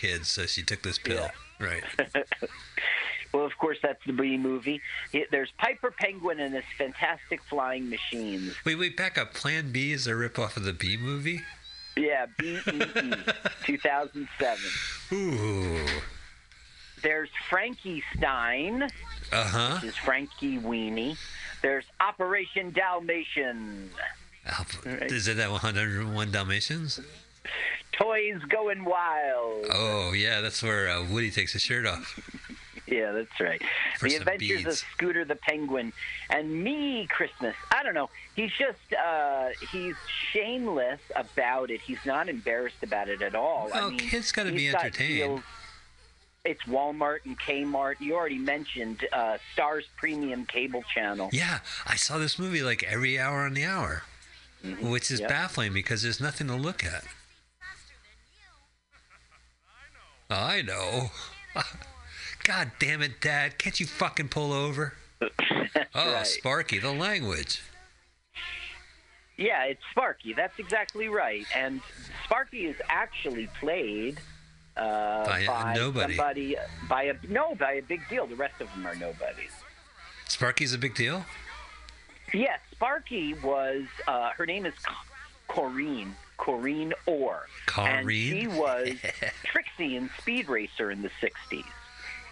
kids, so she took this pill. Right. Well, of course, that's the B movie. He- There's Piper Penguin and his fantastic flying machines. Wait, wait, back up. Plan B is a ripoff of the B movie? Yeah, B E E, 2007. Ooh. There's Frankie Stein, Uh huh. which is Frankenweenie. There's Operation Dalmatian. Is it that 101 Dalmatians? Toys Going Wild. Oh, yeah, that's where uh, Woody takes his shirt off. Yeah, that's right. For the Adventures of. Scooter the Penguin and Me Christmas. I don't know. He's just uh, he's shameless about it. He's not embarrassed about it at all. I Well, mean, kids gotta be he's got entertained. It's Walmart and Kmart. You already mentioned uh, Starz Premium Cable Channel. Yeah, I saw this movie like every hour on the hour, which is Yep. baffling because there's nothing to look at. I know. God damn it, Dad. Can't you fucking pull over? Oh, right. Sparky, the language. Yeah, it's Sparky. That's exactly right. And Sparky is actually played uh, By by nobody. somebody by a no by a big deal. The rest of them are nobodies. Sparky's a big deal? Yes, Sparky was. Uh, her name is Corrine. Corrine Orr. And Corrine? she was Trixie in Speed Racer in the '60s.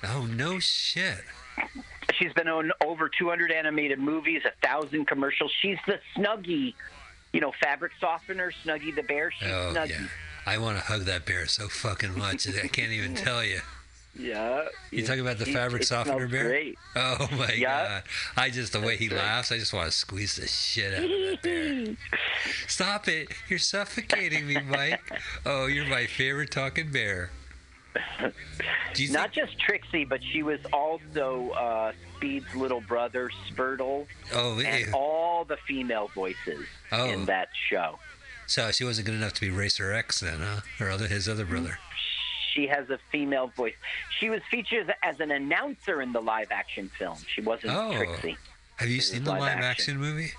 Oh, no shit. She's been on over 200 animated movies, a thousand commercials. She's the Snuggle, you know, fabric softener, Snuggle the bear. She's Oh, Snuggle. yeah. I want to hug that bear so fucking much. I can't even tell you. Yeah. You talking about the fabric softener bear? Great. Oh my Yeah. god! I just the way he laughs, I just want to squeeze the shit out of that bear. Stop it! You're suffocating me, Mike. Oh, you're my favorite talking bear. Not just Trixie, but she was also uh, Speed's little brother, Spritle, Oh, and ew. all the female voices Oh. in that show. so she wasn't good enough to be Racer X then, huh? Her other, his other brother. She has a female voice. She was featured as an announcer in the live action film. She wasn't Oh. Trixie. Have you seen the live live action. action movie?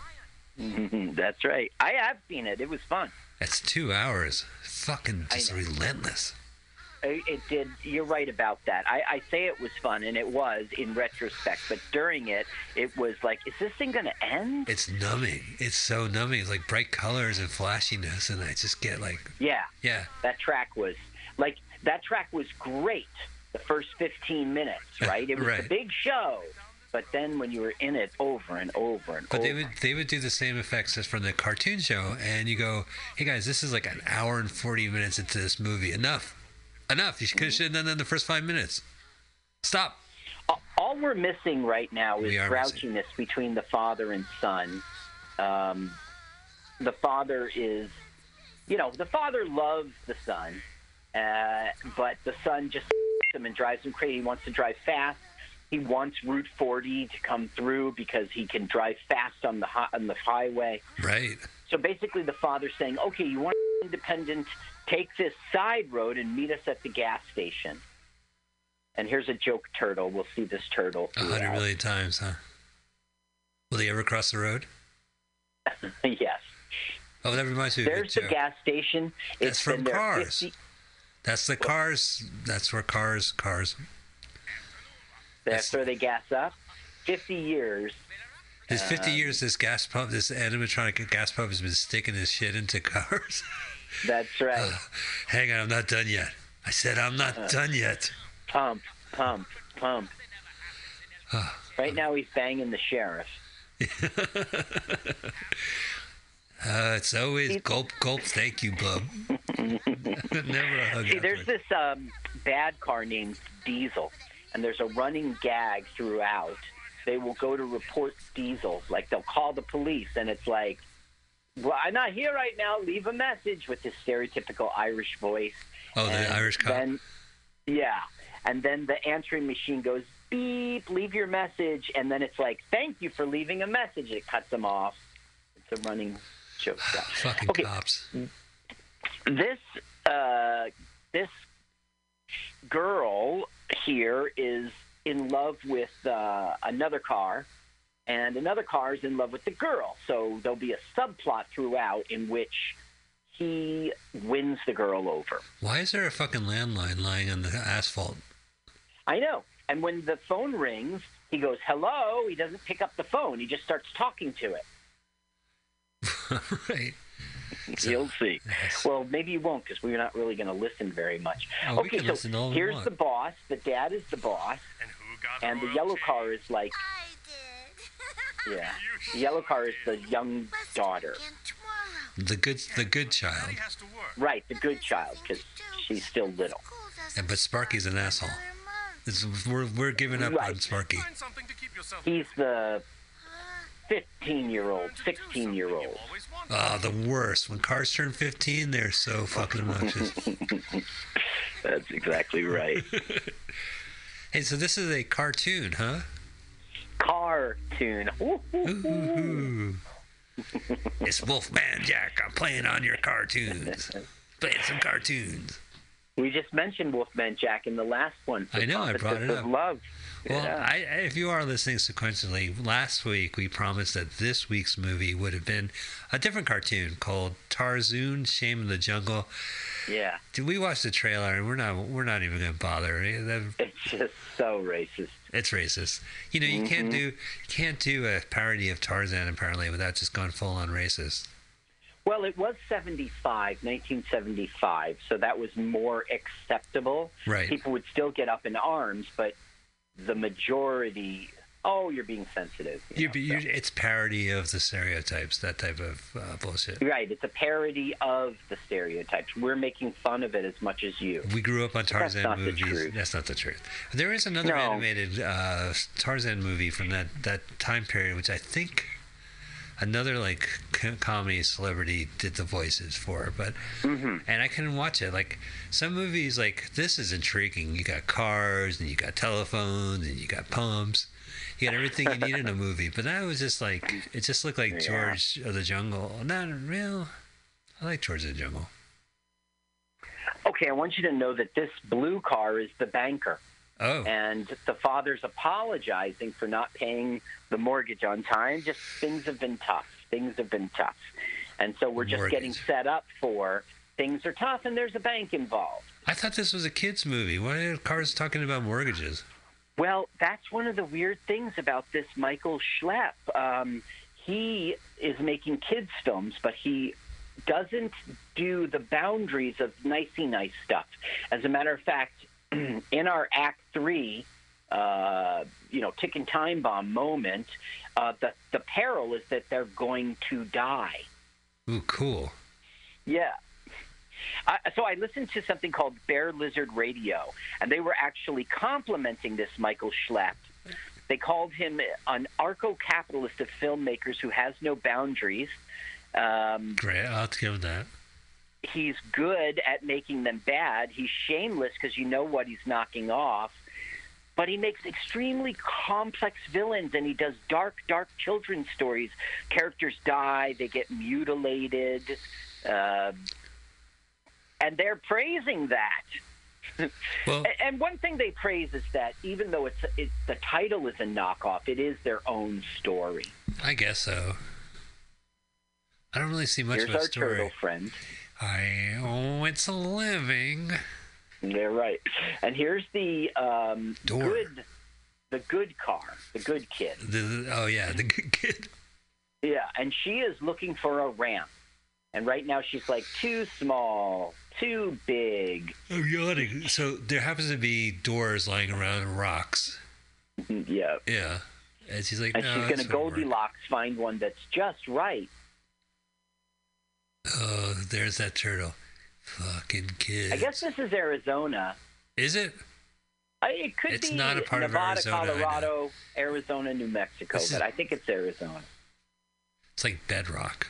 Mhm, That's right. I have seen it. It was fun. That's two hours. Fucking just relentless. It did. You're right about that. I, I say it was fun, and it was in retrospect. But during it, it was like, is this thing going to end? It's numbing. It's so numbing. It's like bright colors and flashiness, and I just get like, yeah, yeah. that track was like that track was great. The first 15 minutes, right? It was Right. a big show. But then when you were in it over and over and But over, they would they would do the same effects as from the cartoon show, and you go, "Hey guys, this is like an hour and forty minutes into this movie. Enough, enough. You should Mm-hmm. have done that in the first five minutes. Stop." all- we're missing right now is are missing. between the father and son. Um, the father is, you know, the father loves the son, uh, but the son just him and drives him crazy. He wants to drive fast. He wants Route 40 to come through because he can drive fast on the hi- on the highway. Right. So basically, the father's saying, "Okay, you want independent? Take this side road and meet us at the gas station." And here's a joke turtle. We'll see this turtle. A hundred million times, huh? Will they ever cross the road? yes. Oh, that reminds me There's the joke. gas station. That's It's from been there Cars. 50 That's the cars. That's where cars, cars. That's where they gas up. 50 years. This 50 Um, years, this gas pump, this animatronic gas pump has been sticking his shit into cars. That's right. Hang on, I'm not done yet. I said I'm not Uh. done yet. Pump, pump, pump. Right now, he's banging the sheriff. Uh, it's always gulp, gulp, thank you, bub. Never a hug. See, there's this um, bad car named Diesel, and there's a running gag throughout. They will go to report Diesel, like they'll call the police, and it's like, "Well, I'm not here right now. Leave a message with this stereotypical Irish voice." Oh, the Irish cop. Then, yeah, and then the answering machine goes beep, leave your message, and then it's like, "Thank you for leaving a message." It cuts them off. It's a running joke. Fucking Okay. cops. This uh, this girl here is in love with uh, another car, and another car is in love with the girl. So there'll be a subplot throughout in which he wins the girl over. Why is there a fucking landline lying on the asphalt? I know. And when the phone rings, he goes, hello. He doesn't pick up the phone. He just starts talking to it. right. So, You'll see. yes. Well, maybe you won't because we're not really going to listen very much. Oh, okay, so listen all we here's the boss. The dad is the boss. And who got And the royal yellow car is like, I did. yeah. The yellow car is the young Let's daughter. The good, the good child. Daddy has to work. Right, the good child because she's still little. Yeah, but Sparky's an asshole. for another month. It's, we're we're giving up Right. on Sparky. Find something to keep yourself He's the Huh? 15 year old, Learn to do 16 something year old. Oh, ah, the worst. When cars turn 15, they're so fucking obnoxious. That's exactly right. hey, so this is a cartoon, huh? Cartoon. Ooh, ooh, ooh. Ooh. it's Wolfman Jack. I'm playing on your cartoons. Playing some cartoons. We just mentioned Wolfman Jack in the last one. I know, I brought it up. Love. Well, Yeah. I, if you are listening sequentially, last week we promised that this week's movie would have been a different cartoon called Tarzoon: Shame in the Jungle. yeah. Did we watch the trailer and we're not we're not even going to bother. It's just so racist. It's racist. You know, you can't Mhm. do you can't do a parody of Tarzan apparently without just going full on racist. Well, it was 75, 1975, so that was more acceptable. Right. People would still get up in arms, but the majority, oh, you're being sensitive. you know, you, so- it's parody of the stereotypes, that type of uh, bullshit. Right, it's a parody of the stereotypes. We're making fun of it as much as you. We grew up on Tarzan the movies. That's not the truth. There is another No. animated uh, Tarzan movie from that, that time period, which I think another like comedy celebrity did the voices for. But hmm and I couldn't watch it. Like some movies, like this is intriguing. You got cars and you got telephones and you got pumps. You got everything you need in a movie. But that was just like it just looked like Yeah. George of the Jungle. Not real. I like George of the Jungle. Okay, I want you to know that this blue car is the banker, Oh, and the father's apologizing for not paying the mortgage on time. Just things have been tough. Things have been tough. And so we're just getting set up for things are tough and there's a bank involved. I thought this was a kids movie. Why are cars talking about mortgages? Well, that's one of the weird things about this Michael Schlepp. Um, he is making kids' films, but he doesn't do the boundaries of nicey nice stuff. As a matter of fact, in our Act Three, uh, you know, ticking time bomb moment, uh, the the peril is that they're going to die. Ooh, cool. Yeah. I, so I listened to something called Bear Lizard Radio, and they were actually complimenting this Michael Schlepp. They called him an arco-capitalist of filmmakers who has no boundaries. Um, Great. I'll give that. He's good at making them bad. He's shameless because you know what he's knocking off. But he makes extremely complex villains, and he does dark, dark children's stories. Characters die, they get mutilated, uh, and they're praising that. Well, And one thing they praise is that even though it's it, the title is a knockoff, it is their own story. I guess so. I don't really see much Here's of a our story. turtle friend. I oh, it's a living. They're right. And here's the um, Door. good, the good car, the good kid. The, oh yeah, the good kid. Yeah, and she is looking for a ramp. And right now she's like too small, too big. I'm yawning. So there happens to be doors lying around and rocks. Yeah. Yeah, and she's like, And no, she's going to gonna work." Goldilocks find one that's just right. Oh, there's that turtle. Fucking kid. I guess this is Arizona. Is it? I, it could It's be not a part of Nevada, Arizona, Colorado, Arizona, New Mexico, This is- but I think it's Arizona. It's like bedrock.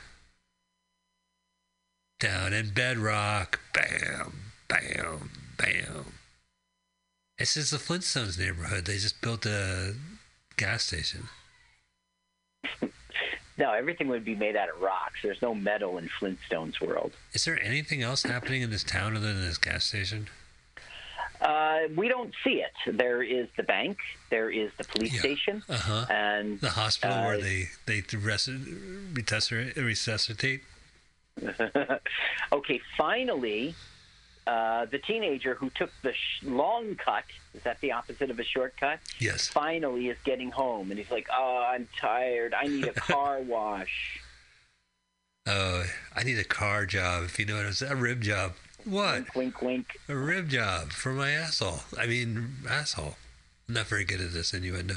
Down in bedrock. Bam, bam, bam. It's just the Flintstones neighborhood. They just built a gas station. No, everything would be made out of rocks. There's no metal in Flintstones world. Is there anything else happening in this town other than this gas station? Uh, we don't see it. There is the bank. There is the police Yeah. station, Uh huh. and The hospital Uh, where they they res- resuscitate. resuscitate. okay, finally, uh, the teenager who took the sh- long cut is that the opposite of a shortcut? Yes. Finally, is getting home, and he's like, "Oh, I'm tired. I need a car wash." Oh, I need a car job. If you know what I'm saying, a rib job. What? Wink, wink, wink. A rib job for my asshole. I mean, asshole. I'm not very good at this innuendo.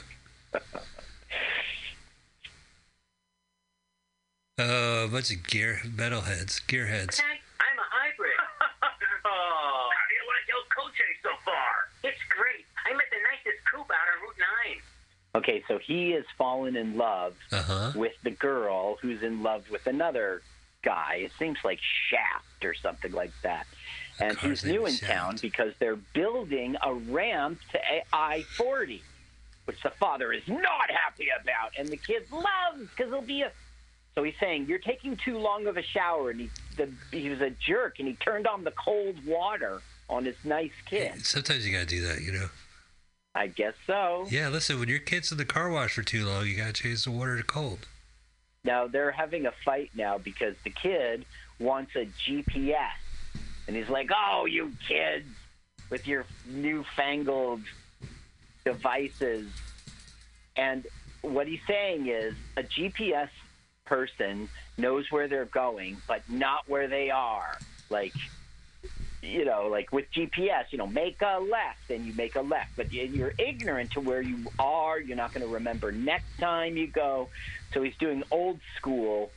Oh, a bunch of gear metalheads, gearheads. I'm a hybrid. oh, how do you like El Coche so far? It's great. I'm at the nicest coupe out on Route 9. Okay, so he has fallen in love Uh huh. with the girl who's in love with another guy. It seems like Shaft or something like that. And he's new in is town because they're building a ramp to I 40, which the father is not happy about. And the kid loves because it'll be a. So he's saying, You're taking too long of a shower. And he, the, he was a jerk and he turned on the cold water on his nice kid. Sometimes you gotta do that, you know. I guess so. Yeah, listen, when your kid's in the car wash for too long, you gotta change the water to cold. Now they're having a fight now because the kid wants a GPS, and he's like, "Oh, you kids with your newfangled devices." And what he's saying is, a GPS person knows where they're going, but not where they are. Like, you know, like with GPS, you know, make a left, and you make a left, but you're ignorant to where you are. You're not going to remember next time you go. So he's doing old school,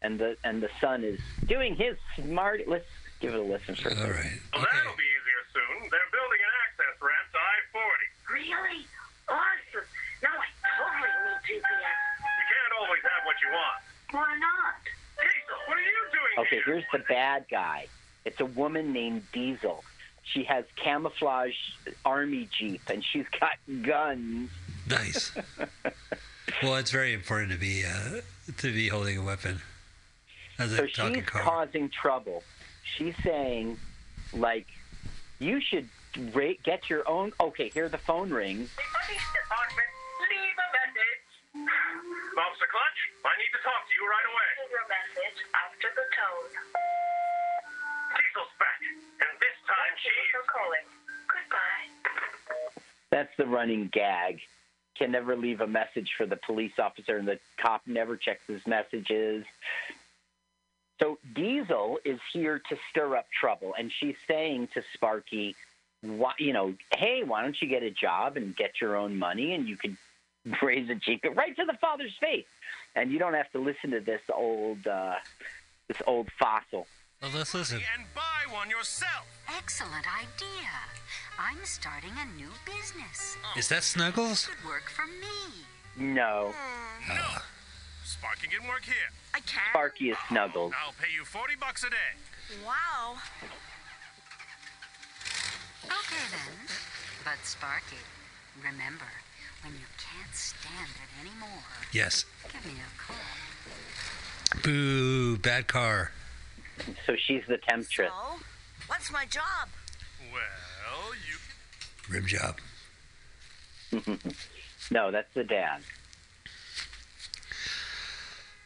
and the and the son is doing his smart. Let's give it a listen for a All second. Well, that'll be easier soon. They're building an access ramp to I-40. Really? Awesome. Now I totally need GPS. You can't always have what you want. Why not? Diesel, what are you doing Okay, here? here's the bad guy. It's a woman named Diesel. She has camouflage army jeep, and she's got guns. Nice. well, it's very important to be uh, to be holding a weapon as a So talking she's car. causing trouble. She's saying, like, you should ra- get your own. Okay, here the phone rings. Police department, leave a message. Officer Clutch, I need to talk to you right away. Leave a message after the tone. Diesel's back, and this time she... for calling. Goodbye. That's the running gag. Can never leave a message for the police officer, and the cop never checks his messages. So Diesel is here to stir up trouble, and she's saying to Sparky, why, you know, hey, why don't you get a job and get your own money, and you can raise a jeep right to the father's face, and you don't have to listen to this old, uh, this old fossil. Well, let's listen. And buy one yourself. Excellent idea. I'm starting a new business. Oh. Is that Snuggles? Could work for me. No, Oh, Sparky can work here. I can. Sparky is Snuggles. I'll pay you 40 bucks a day. Wow. Okay then. But Sparky, remember, when you can't stand it anymore, yes. give me a call. Boo! Bad car. So she's the temptress. So, what's my job? Well, you can... Rim job. No, that's the dad.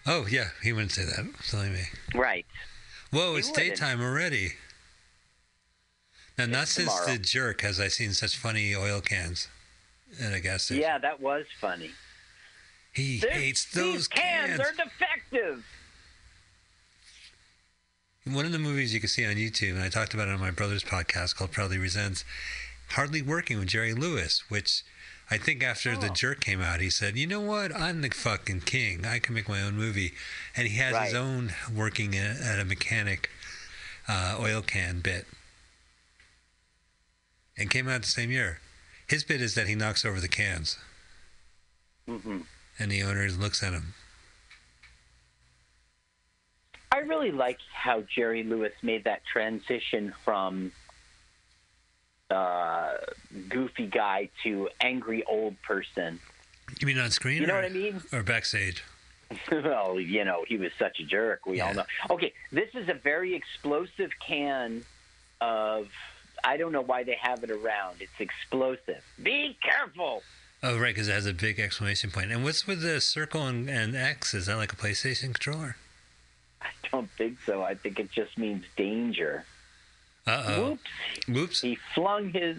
Oh yeah, he wouldn't say that. Silly me. Right. Whoa, He it's wouldn't. daytime already. Now, not since tomorrow. the jerk has I seen such funny oil cans at a gas station. Yeah, that was funny. he This- hates those these cans, are defective. One of the movies you can see on YouTube, and I talked about it on my brother's podcast called Proudly Resents, Hardly Working with Jerry Lewis, which I think after the Oh. jerk came out, he said, you know what? I'm the fucking king. I can make my own movie. And he has his own working at a mechanic uh, oil can bit. And came out the same year. His bit is that he knocks over the cans, hmm and the owner looks at him. I really like how Jerry Lewis made that transition from uh, goofy guy to angry old person. You mean on screen? You know or, what I mean? Or backstage? well, you know, he was such a jerk. We all know. Okay, this is a very explosive can of. I don't know why they have it around. It's explosive. Be careful. Oh, right, because it has a big exclamation point. And what's with the circle and, and X? Is that like a PlayStation controller? I don't think so. I think it just means danger. Uh oh. Whoops! Whoops. He flung his.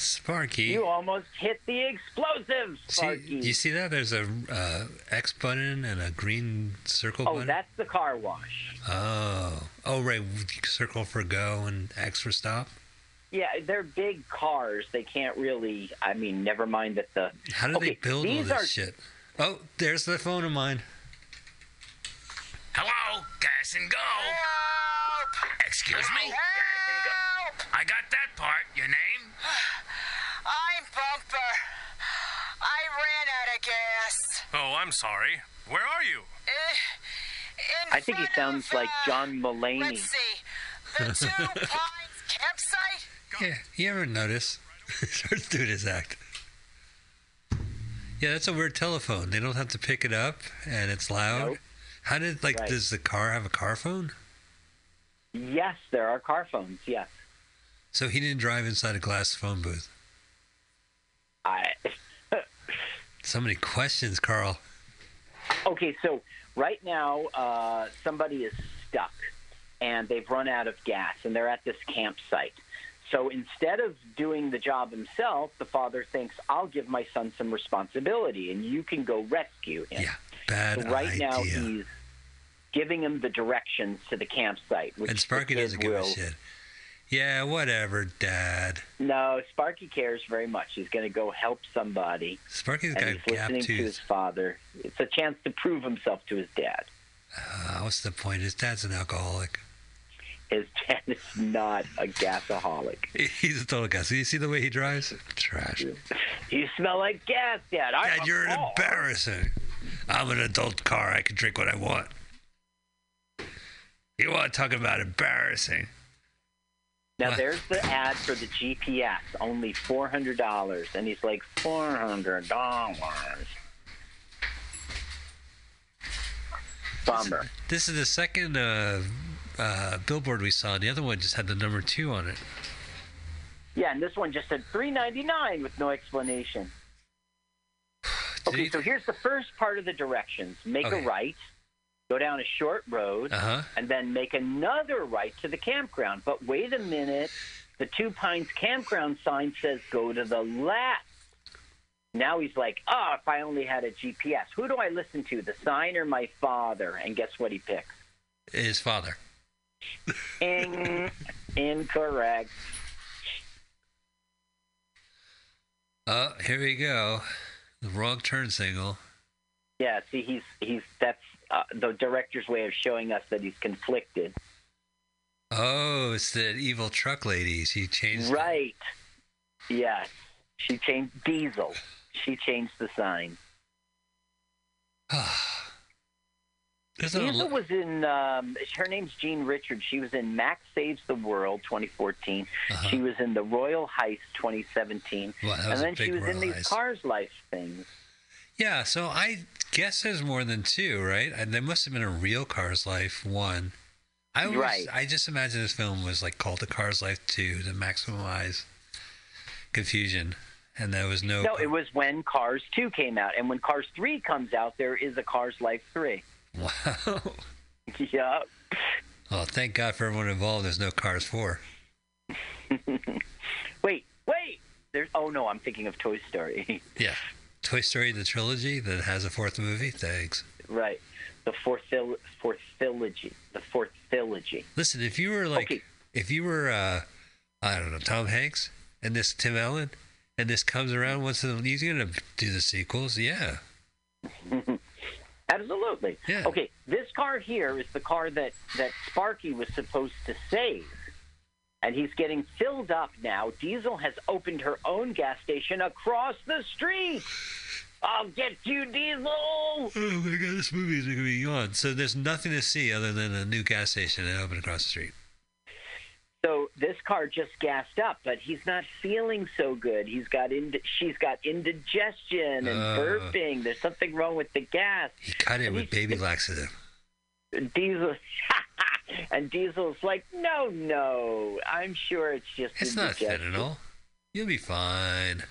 Sparky. You almost hit the explosive, See, Sparky. you see that? There's a uh, X button and a green circle oh, button. that's the car wash. Oh, oh, right. Circle for go and X for stop. Yeah, they're big cars. They can't really. I mean, never mind that the. How do Okay, they build all this are- shit? Oh, there's the phone of mine. Hello, gas and go. Excuse me? I got that part. Your name? I'm Bumper. I ran out of gas. Oh, I'm sorry. Where are you? Uh, in I think he sounds of, like uh, John Mulaney. Let's see. The Two Pines campsite? Yeah, you ever notice? Starts doing his act. Yeah, that's a weird telephone. They don't have to pick it up, and it's loud. Nope. How did like Right. does the car have a car phone? Yes, there are car phones. Yes. So he didn't drive inside a glass phone booth. I. So many questions, Carl. Okay, so right now uh, somebody is stuck and they've run out of gas and they're at this campsite. So instead of doing the job himself, the father thinks, I'll give my son some responsibility and you can go rescue him. Yeah, bad So right idea. now he's giving him the directions to the campsite. Which and Sparky doesn't give a shit. Yeah, whatever, Dad. No, Sparky cares very much. He's going to go help somebody, Sparky's got he's gap listening to his father. It's a chance to prove himself to his dad. Uh, what's the point? His dad's an alcoholic. His dad is not a gasaholic. He's a total gas. Do you see the way he drives? Trash. You smell like gas, Dad. I'm Dad, you're car. embarrassing. I'm an adult car. I can drink what I want. You want to talk about embarrassing? Now What? there's the ad for the GPS, only four hundred dollars, and he's like four hundred dollars. Bummer. This is the second uh, uh, billboard we saw. The other one just had the number two on it. Yeah, and this one just said three ninety nine with no explanation. Okay, so here's the first part of the directions: make Okay. a right, go down a short road, Uh huh. and then make another right to the campground. But wait a minute, the Two Pines campground sign says go to the left. Now he's like, oh, if I only had a GPS, who do I listen to, the sign or my father? And guess what he picks? His father. In- incorrect. Oh, here we go. The wrong turn signal. Yeah, see, he's he's that's uh, the director's way of showing us that he's conflicted. Oh, it's the evil truck lady. She changed. Right. Yes. She changed Diesel. She changed the sign. A Diesel was in. Um, her name's Jean Richards. She was in Max Saves the World 2014. Uh-huh. She was in the Royal Heist 2017, Wow, that was and then she was in these Heist. Cars Life things. Yeah, so I guess there's more than two, right? And there must have been a real Cars Life one. I always, Right. I just imagine this film was like called The Cars Life Two to maximize confusion, and there was no. No, it was when Cars 2 came out, and when Cars 3 comes out, there is a Cars Life 3. Wow. yeah. Oh, thank God for everyone involved. There's no Cars Four. Wait, wait. There's. Oh no, I'm thinking of Toy Story. Yeah. Toy Story the trilogy that has a fourth movie. Thanks. right. The fourth fourth trilogy. The fourth trilogy. Listen, if you were like, Okay. if you were, uh, I don't know, Tom Hanks and this Tim Allen, and this comes around once in he's gonna do the sequels. Yeah. Absolutely. Yeah. Okay, this car here is the car that that Sparky was supposed to save. And he's getting filled up now. Diesel has opened her own gas station across the street. I'll get you, Diesel. Oh my god, this movie is gonna be on. So there's nothing to see other than a new gas station that opened across the street. So this car just gassed up, but he's not feeling so good. He's got ind- she's got indigestion and Uh. burping. There's something wrong with the gas. He cut it And with baby laxative. Diesel and Diesel's like, no, no, I'm sure it's just It's not indigestion." fentanyl. You'll be fine.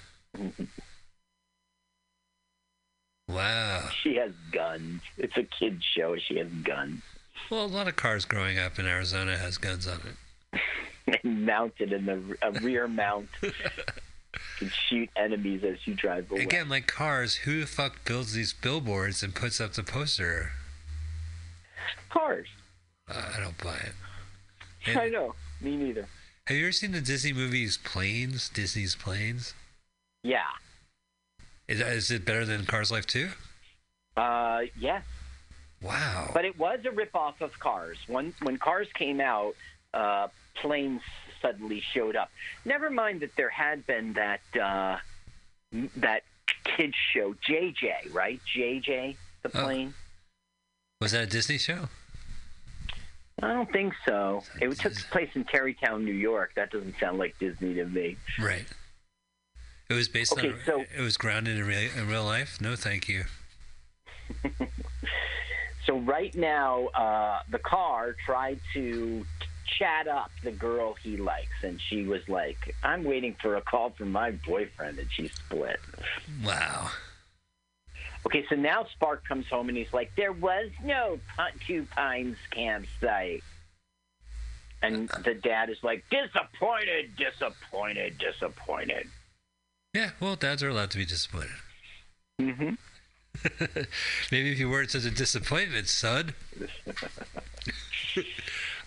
Wow. She has guns. It's a kid's show. She has guns. Well, a lot of cars growing up in Arizona has guns on it. mounted in the a rear mount. can shoot enemies as you drive away. Again, like cars, who the fuck builds these billboards and puts up the poster? Cars. Uh, I don't buy it. And- I know. Me neither. Have you ever seen the Disney movies Planes? Disney's Planes? Yeah. Is, is it better than Cars Life 2? Uh, yes. Wow. But it was a ripoff of Cars. When when Cars came out, uh, planes suddenly showed up. Never mind that there had been that uh, that kids show JJ, right? JJ the Oh. plane. Was that a Disney show? I don't think so. It took place in Tarrytown, New York. That doesn't sound like Disney to me. Right. It was based Okay, on. so- it was grounded in real, in real life. No, thank you. So right now, uh, the car tried to chat up the girl he likes, and she was like, "I'm waiting for a call from my boyfriend," and she split. Wow. Okay, so now Spark comes home and he's like, "There was no Two Pines campsite," and the dad is like, "Disappointed, disappointed, disappointed." Yeah. Well, dads are allowed to be disappointed. Mm-hmm. Maybe if you weren't such a disappointment, son.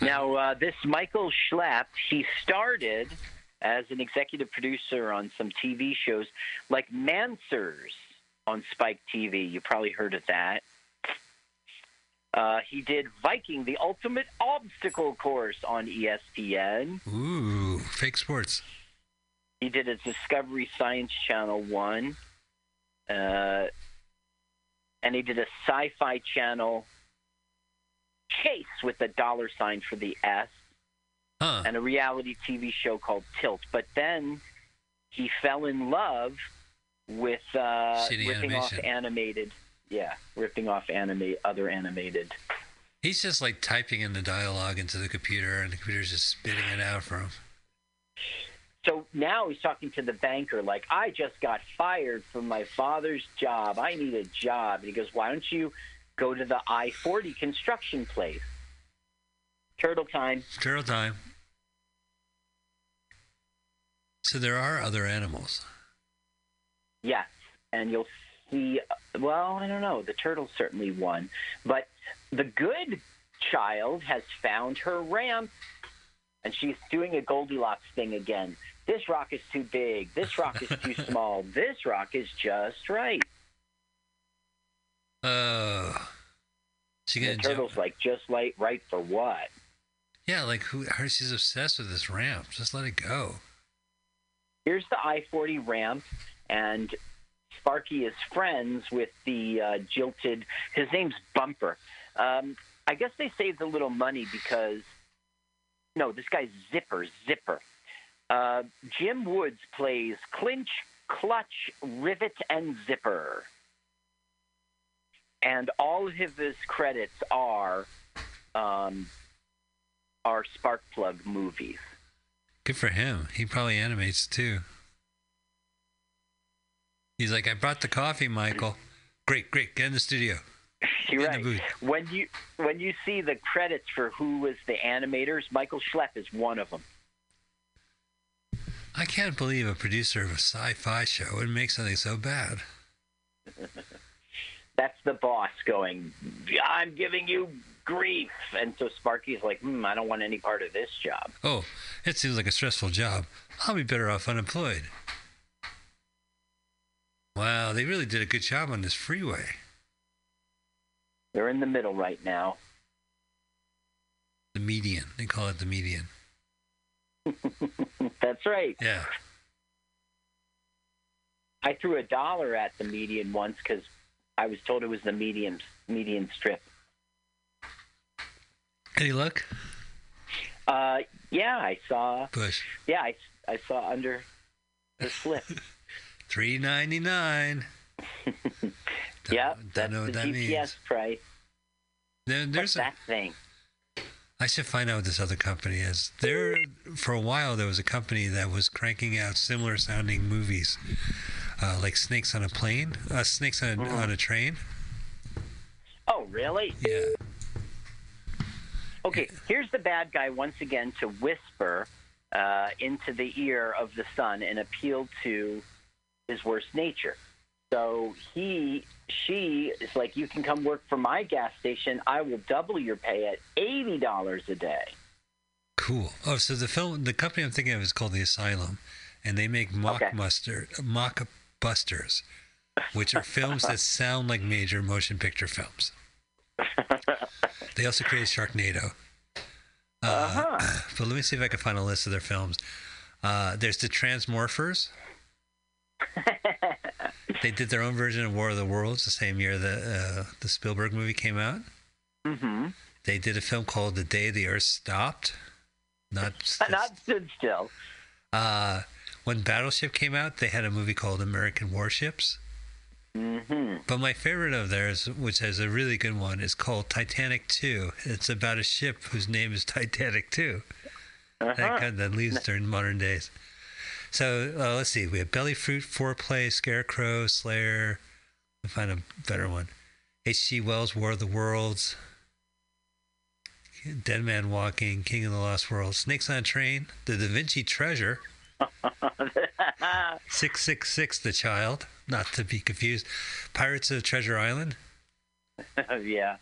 Now, uh, this Michael Schlapp, he started as an executive producer on some TV shows like Manswers on Spike TV. You probably heard of that. Uh, he did Viking, the ultimate obstacle course on ESPN. Ooh, fake sports. He did a Discovery Science Channel one, uh, and he did a Sci-Fi Channel Chase with a dollar sign for the S, Huh. and a reality TV show called Tilt. But then he fell in love with uh, ripping off animated, yeah, ripping off anime other animated. He's just like typing in the dialogue into the computer, and the computer's just spitting it out for him. So now he's talking to the banker, like, I just got fired from my father's job. I need a job. And he goes, Why don't you go to the I 40 construction place? Turtle time. Turtle time. So there are other animals. Yes. And you'll see, well, I don't know. The turtle's certainly won, But the good child has found her ramp. And she's doing a Goldilocks thing again. This rock is too big. This rock is too small. This rock is just right. Oh. She The turtle's jump. like, just like right for what? Yeah, like who? Her, she's obsessed with this ramp. Just let it go. here's the I 40 ramp, and Sparky is friends with the uh, jilted. His name's Bumper. Um, I guess they saved a little money because. No, this guy's Zipper. Zipper. Uh, Jim Woods plays Clinch, Clutch, Rivet, and Zipper. And all of his credits are um, are Sparkplug movies. Good for him. He probably animates too. He's like, I brought the coffee, Michael. Great, great. Get in the studio. You're right. When you when you see the credits for who was the animators, Michael Schlepp is one of them. I can't believe a producer of a sci-fi show would make something so bad. That's the boss going. I'm giving you grief, and so Sparky's like, hmm, I don't want any part of this job. Oh, it seems like a stressful job. I'll be better off unemployed. Wow, they really did a good job on this freeway. They're in the middle right now. The median. They call it the median. That's right. Yeah. I threw a dollar at the median once because I was told it was the median median strip. Any luck? Uh, yeah, I saw. Push. Yeah, I, I saw under the slip. Three ninety nine. yeah, that's know the that GPS means. price. There, What's there's a, that thing? I should find out what this other company is. There, for a while, there was a company that was cranking out similar sounding movies, uh, like Snakes on a Plane, uh, Snakes on, Mm-hmm. on a Train. Oh, really? Yeah. Okay, here's the bad guy once again to whisper uh, into the ear of the son and appeal to his worst nature. So he, she is like, you can come work for my gas station. I will double your pay at eighty dollars a day. Cool. Oh, so the film, the company I'm thinking of is called The Asylum, and they make mock Okay. muster, mock busters, which are films that sound like major motion picture films. they also created Sharknado. Uh, But let me see if I can find a list of their films. Uh, there's the Transmorphers. they did their own version of War of the Worlds the same year the uh, the Spielberg movie came out. Mm-hmm. They did a film called The Day the Earth Stopped. Not Not stood still. uh, when Battleship came out, they had a movie called American Warships. Mm-hmm. But my favorite of theirs, which has a really good one, is called Titanic 2. It's about a ship whose name is Titanic 2. That kind that leaves during modern days. So uh, let's see. We have Belly Fruit, Foreplay, Scarecrow, Slayer. We'll find a better one. H.G. Wells' War of the Worlds. Dead Man Walking, King of the Lost World, Snakes on a Train, The Da Vinci Treasure, 666 The Child, not to be confused, Pirates of Treasure Island, yeah.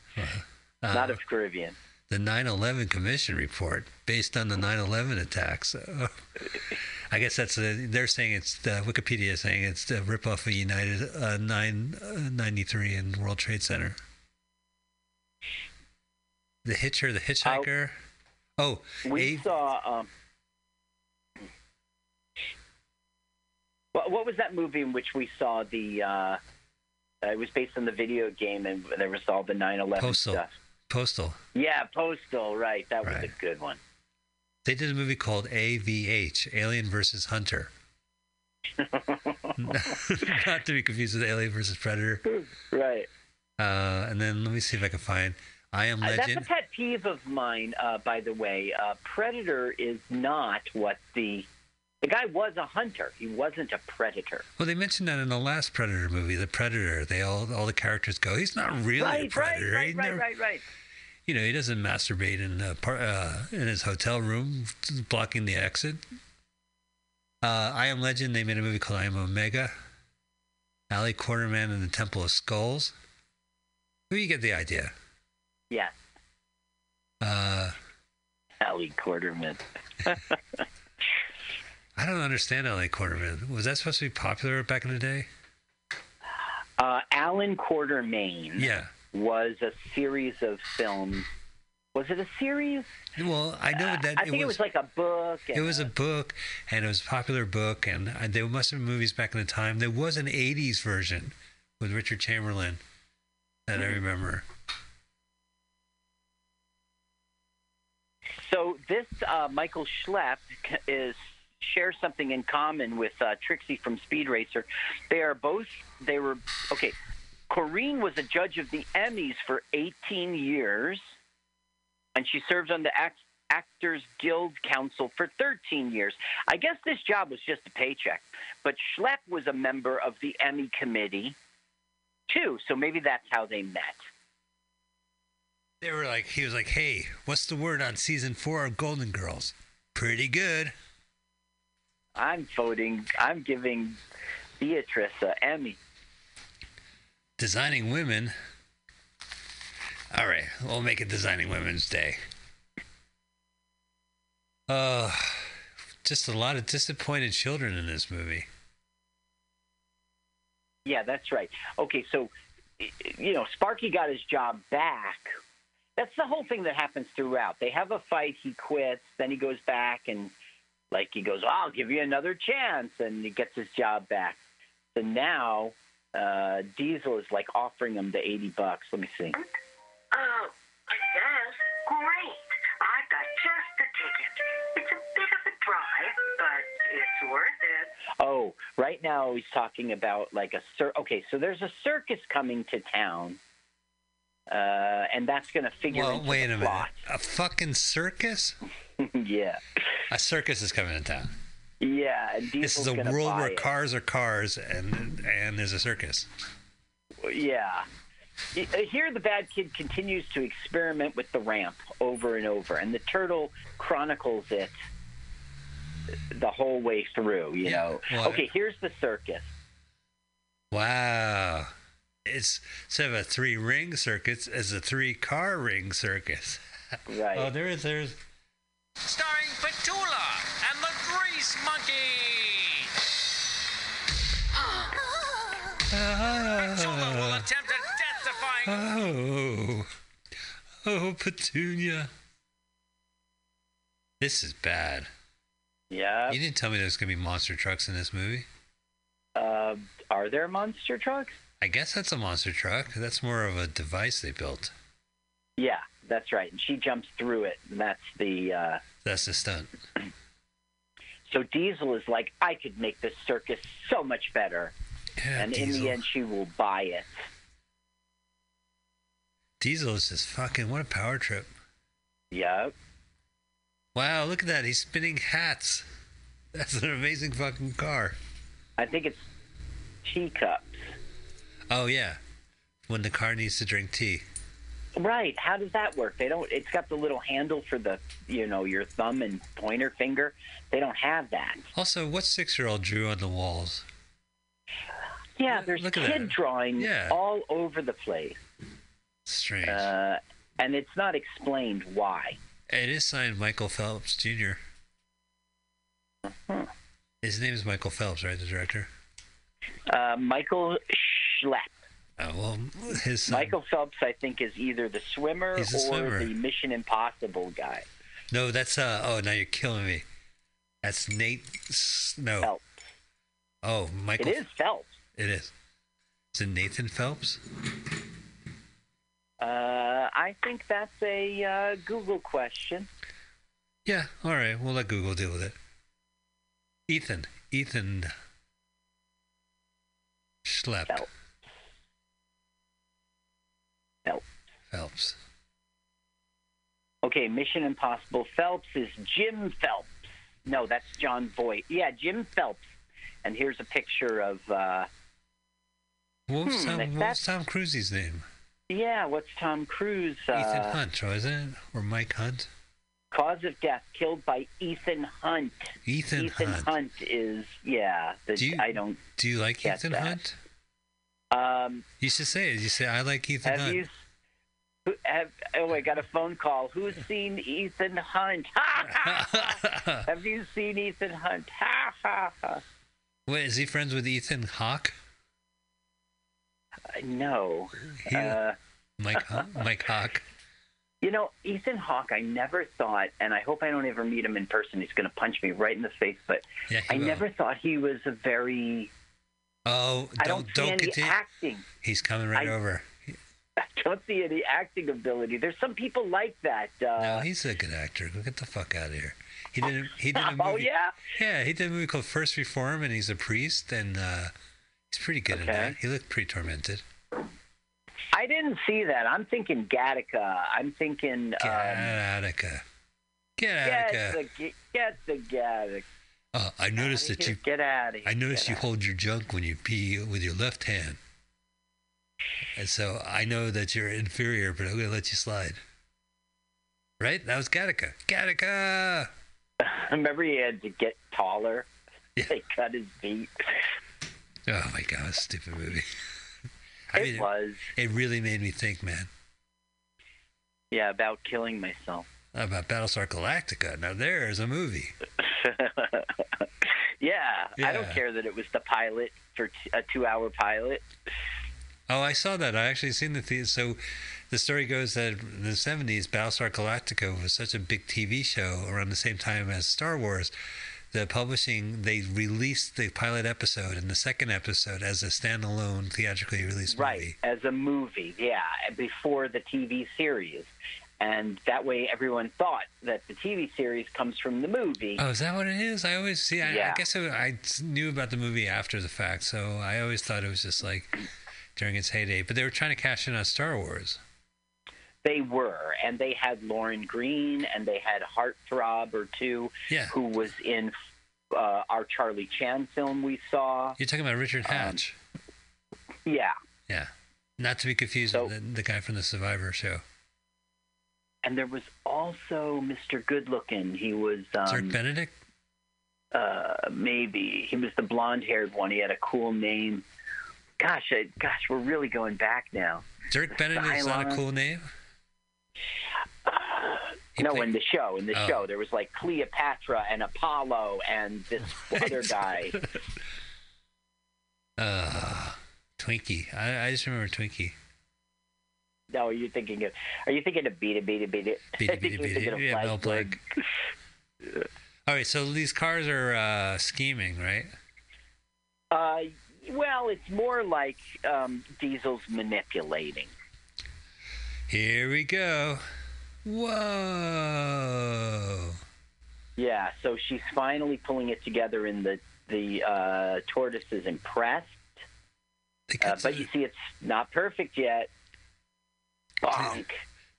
uh, Not of Caribbean. the 9 11 Commission report based on the 9 11 attacks. I guess that's a, they're saying it's the Wikipedia is saying it's the ripoff of United uh, 993 and World Trade Center. The Hitcher, the Hitchhiker. oh, We A- saw. Um, what, what was that movie in which we saw the? Uh, uh, it was based on the video game, and there was all the 9/11 Postal. stuff. Postal. Yeah, Postal. Right, that was Right. a good one. They did a movie called AVH, Alien versus Hunter. Not to be confused with Alien versus Predator. Right. Uh, and then let me see if I can find I Am Uh, that's a Legend. pet peeve of mine, uh, by the way. Uh, Predator is not what the the guy was a hunter. He wasn't a predator. Well, they mentioned that in the last Predator movie, the Predator. They all all the characters go, he's not really a right, right, predator. right, He right, never- right, right. You know, he doesn't masturbate in uh, par- uh, in his hotel room, blocking the exit. Uh, I Am Legend. They made a movie called I Am Omega. Ali Quarterman and the Temple of Skulls. Well, you get the idea. Yeah, Uh, Ali Quarterman. I don't understand LA Quarterman. Was that supposed to be popular back in the day? Uh, Allan Quatermain Yeah. Was a series of films. Was it a series? Well, I know that I think it, was, like a book. it was a book, and it was a popular book, and uh, there must have been movies back in the time. There was an '80s version with Richard Chamberlain that I remember. So this uh, Michael Schlepp is shares something in common with uh, Trixie from Speed Racer. They are both. They were okay. Corrine was a judge of the Emmys for 18 years, and she served on the Act- Actors Guild Council for 13 years. I guess this job was just a paycheck, but Schlepp was a member of the Emmy committee too. So maybe that's how they met. They were like, he was like, "Hey, what's the word on season four of Golden Girls? Pretty good." I'm voting. I'm giving Beatrice an Emmy. Designing women. All right, we'll make it Designing Women's Day. Uh, just a lot of disappointed children in this movie. Yeah, that's right. Okay, so you know, Sparky got his job back. That's the whole thing that happens throughout. They have a fight, he quits, then he goes back and like he goes, "I'll give you another chance," and he gets his job back. So now uh, Diesel is like offering them the eighty bucks. Let me see. Oh, it says great. I've got just the ticket. It's a bit of a drive, but it's worth it. Oh, right now he's talking about like a cir- okay. So there's a circus coming to town, uh, and that's going to figure Well, into wait the a minute. A fucking circus? yeah, A circus is coming to town. Yeah. And This is a world where it. cars are cars and and there's a circus. Yeah. Uh, Here, the bad kid continues to experiment with the ramp over and over, and the turtle chronicles it the whole way through. You Yeah, know. well, okay, here's the circus. Wow. It's instead of a three ring circus, it's a three car ring circus. Right. Oh, there is there's Starring Petula and the Grease Monkey. Petula will oh, attempt a death-defying. oh, oh, Petunia. This is bad. yeah. You didn't tell me there's gonna be monster trucks in this movie. Uh, are there monster trucks? I guess that's a monster truck. That's more of a device they built. Yeah, that's right. And she jumps through it, and that's the. Uh, That's the stunt. So Diesel is like, I could make this circus so much better, Yeah, and in the end, she will buy it. Diesel is just fucking what a power trip. Yep. Wow, look at that. He's spinning hats. That's an amazing fucking car. I think it's teacups. Oh yeah. When the car needs to drink tea. Right. How does that work? They don't. It's got the little handle for the, you know, your thumb and pointer finger. They don't have that. Also, what six year old drew on the walls? Yeah, there's look kid drawings Yeah. all over the place, Strange. uh, and it's not explained why. it is signed Michael Phelps Jr. Hmm. His name is Michael Phelps, right? The director. Uh, Michael Schlepp. Oh well, his son. Michael Phelps, I think, is either the swimmer or swimmer. the Mission Impossible guy. No, that's uh. Oh, now you're killing me. That's Nate. No. Phelps. Oh, Michael. is Phelps. It is. Is it Nathan Phelps? Uh, I think that's a uh, Google question. Yeah. All right. We'll let Google deal with it. Ethan. Ethan. Schlepp. Phelps. Phelps. Phelps. Okay, Mission Impossible Phelps is Jim Phelps. No, that's Jon Voight. Yeah, Jim Phelps. And here's a picture of, uh, What was, Hmm, Tom, what was Tom Cruise's name? yeah, what's Tom Cruise? Uh, Ethan Hunt, wasn't it? Or Mike Hunt? Cause of death killed by Ethan Hunt. Ethan, Ethan Hunt. Hunt. is, yeah, the, Do you- I don't, Do you like Ethan that. Hunt? um, You should say it. You say, I like Ethan have Hunt. you, have, oh, I got a phone call. Who's seen Ethan Hunt? Ha, ha, ha. Have you seen Ethan Hunt? Ha, ha, ha. Wait, is he friends with Ethan Hawke? Uh, No. He- Uh, Mike, Mike Hawke. You know, Ethan Hawke, I never thought, and I hope I don't ever meet him in person. He's going to punch me right in the face. But Yeah, I will. never thought he was a very. Oh, I don't don't see don't any continue. acting. He's coming right I- over. I don't see any acting ability. There's some people like that. Uh, no, he's a good actor. Go get the fuck out of here. He did. A, he did a movie. oh yeah. Yeah, he did a movie called First Reform, and he's a priest, and uh, he's pretty good in that. He looked pretty tormented. I didn't see that. I'm thinking Gattaca. I'm thinking. Get Um, Attica. Get get the get the Gattaca. Oh, I noticed that you. get out of here. I noticed Get you outta- hold your junk when you pee with your left hand. And so I know that you're inferior, but I'm going to let you slide. Right? That was Gattaca. Gattaca! I remember, he had to get taller. Yeah. They cut his feet. Oh my God, stupid movie. I It mean, was it really made me think, man, yeah about killing myself. about Battlestar Galactica. Now there's a movie. yeah, I don't care that it was the pilot for t- a two-hour pilot. Oh, I saw that. I actually seen the theater. So the story goes that in the 70s, Battlestar Galactica was such a big TV show around the same time as Star Wars. The publishing, they released the pilot episode and the second episode as a standalone theatrically released Right, movie. Right, as a movie, yeah, before the TV series. And that way everyone thought that the TV series comes from the movie. Oh, is that what it is? I always see. I, I guess it, I knew about the movie after the fact, so I always thought it was just like during its heyday. But they were trying to cash in on Star Wars. They were, and they had Lorne Greene, and they had Heartthrob or two, Yeah. who was in uh, our Charlie Chan film we saw. You're talking about Richard Um, Hatch. Yeah, yeah. Not to be confused So- with the, the guy from the Survivor show. And there was also Mr. Good Looking. He was Dirk um, Benedict? uh, maybe he was the blonde-haired one. He had a cool name. Gosh, I, gosh, we're really going back now. Dirk Benedict's not a cool name? He no, played- in the show, in the Oh. show, there was like Cleopatra and Apollo and this other guy. Uh, Twinkie. I, I just remember Twinkie. No, are you thinking of? Are you thinking of Beat It, Beat It, Beat It? Beat it, beat it, beat it. Yeah, Mel Blanc. All right, so these cars are uh, scheming, right? Uh, well, it's more like um, Diesel's manipulating. Here we go. Whoa. Yeah, so she's finally pulling it together, and the the uh, tortoise is impressed. They Uh, but to, you see, it's not perfect yet. Bonk.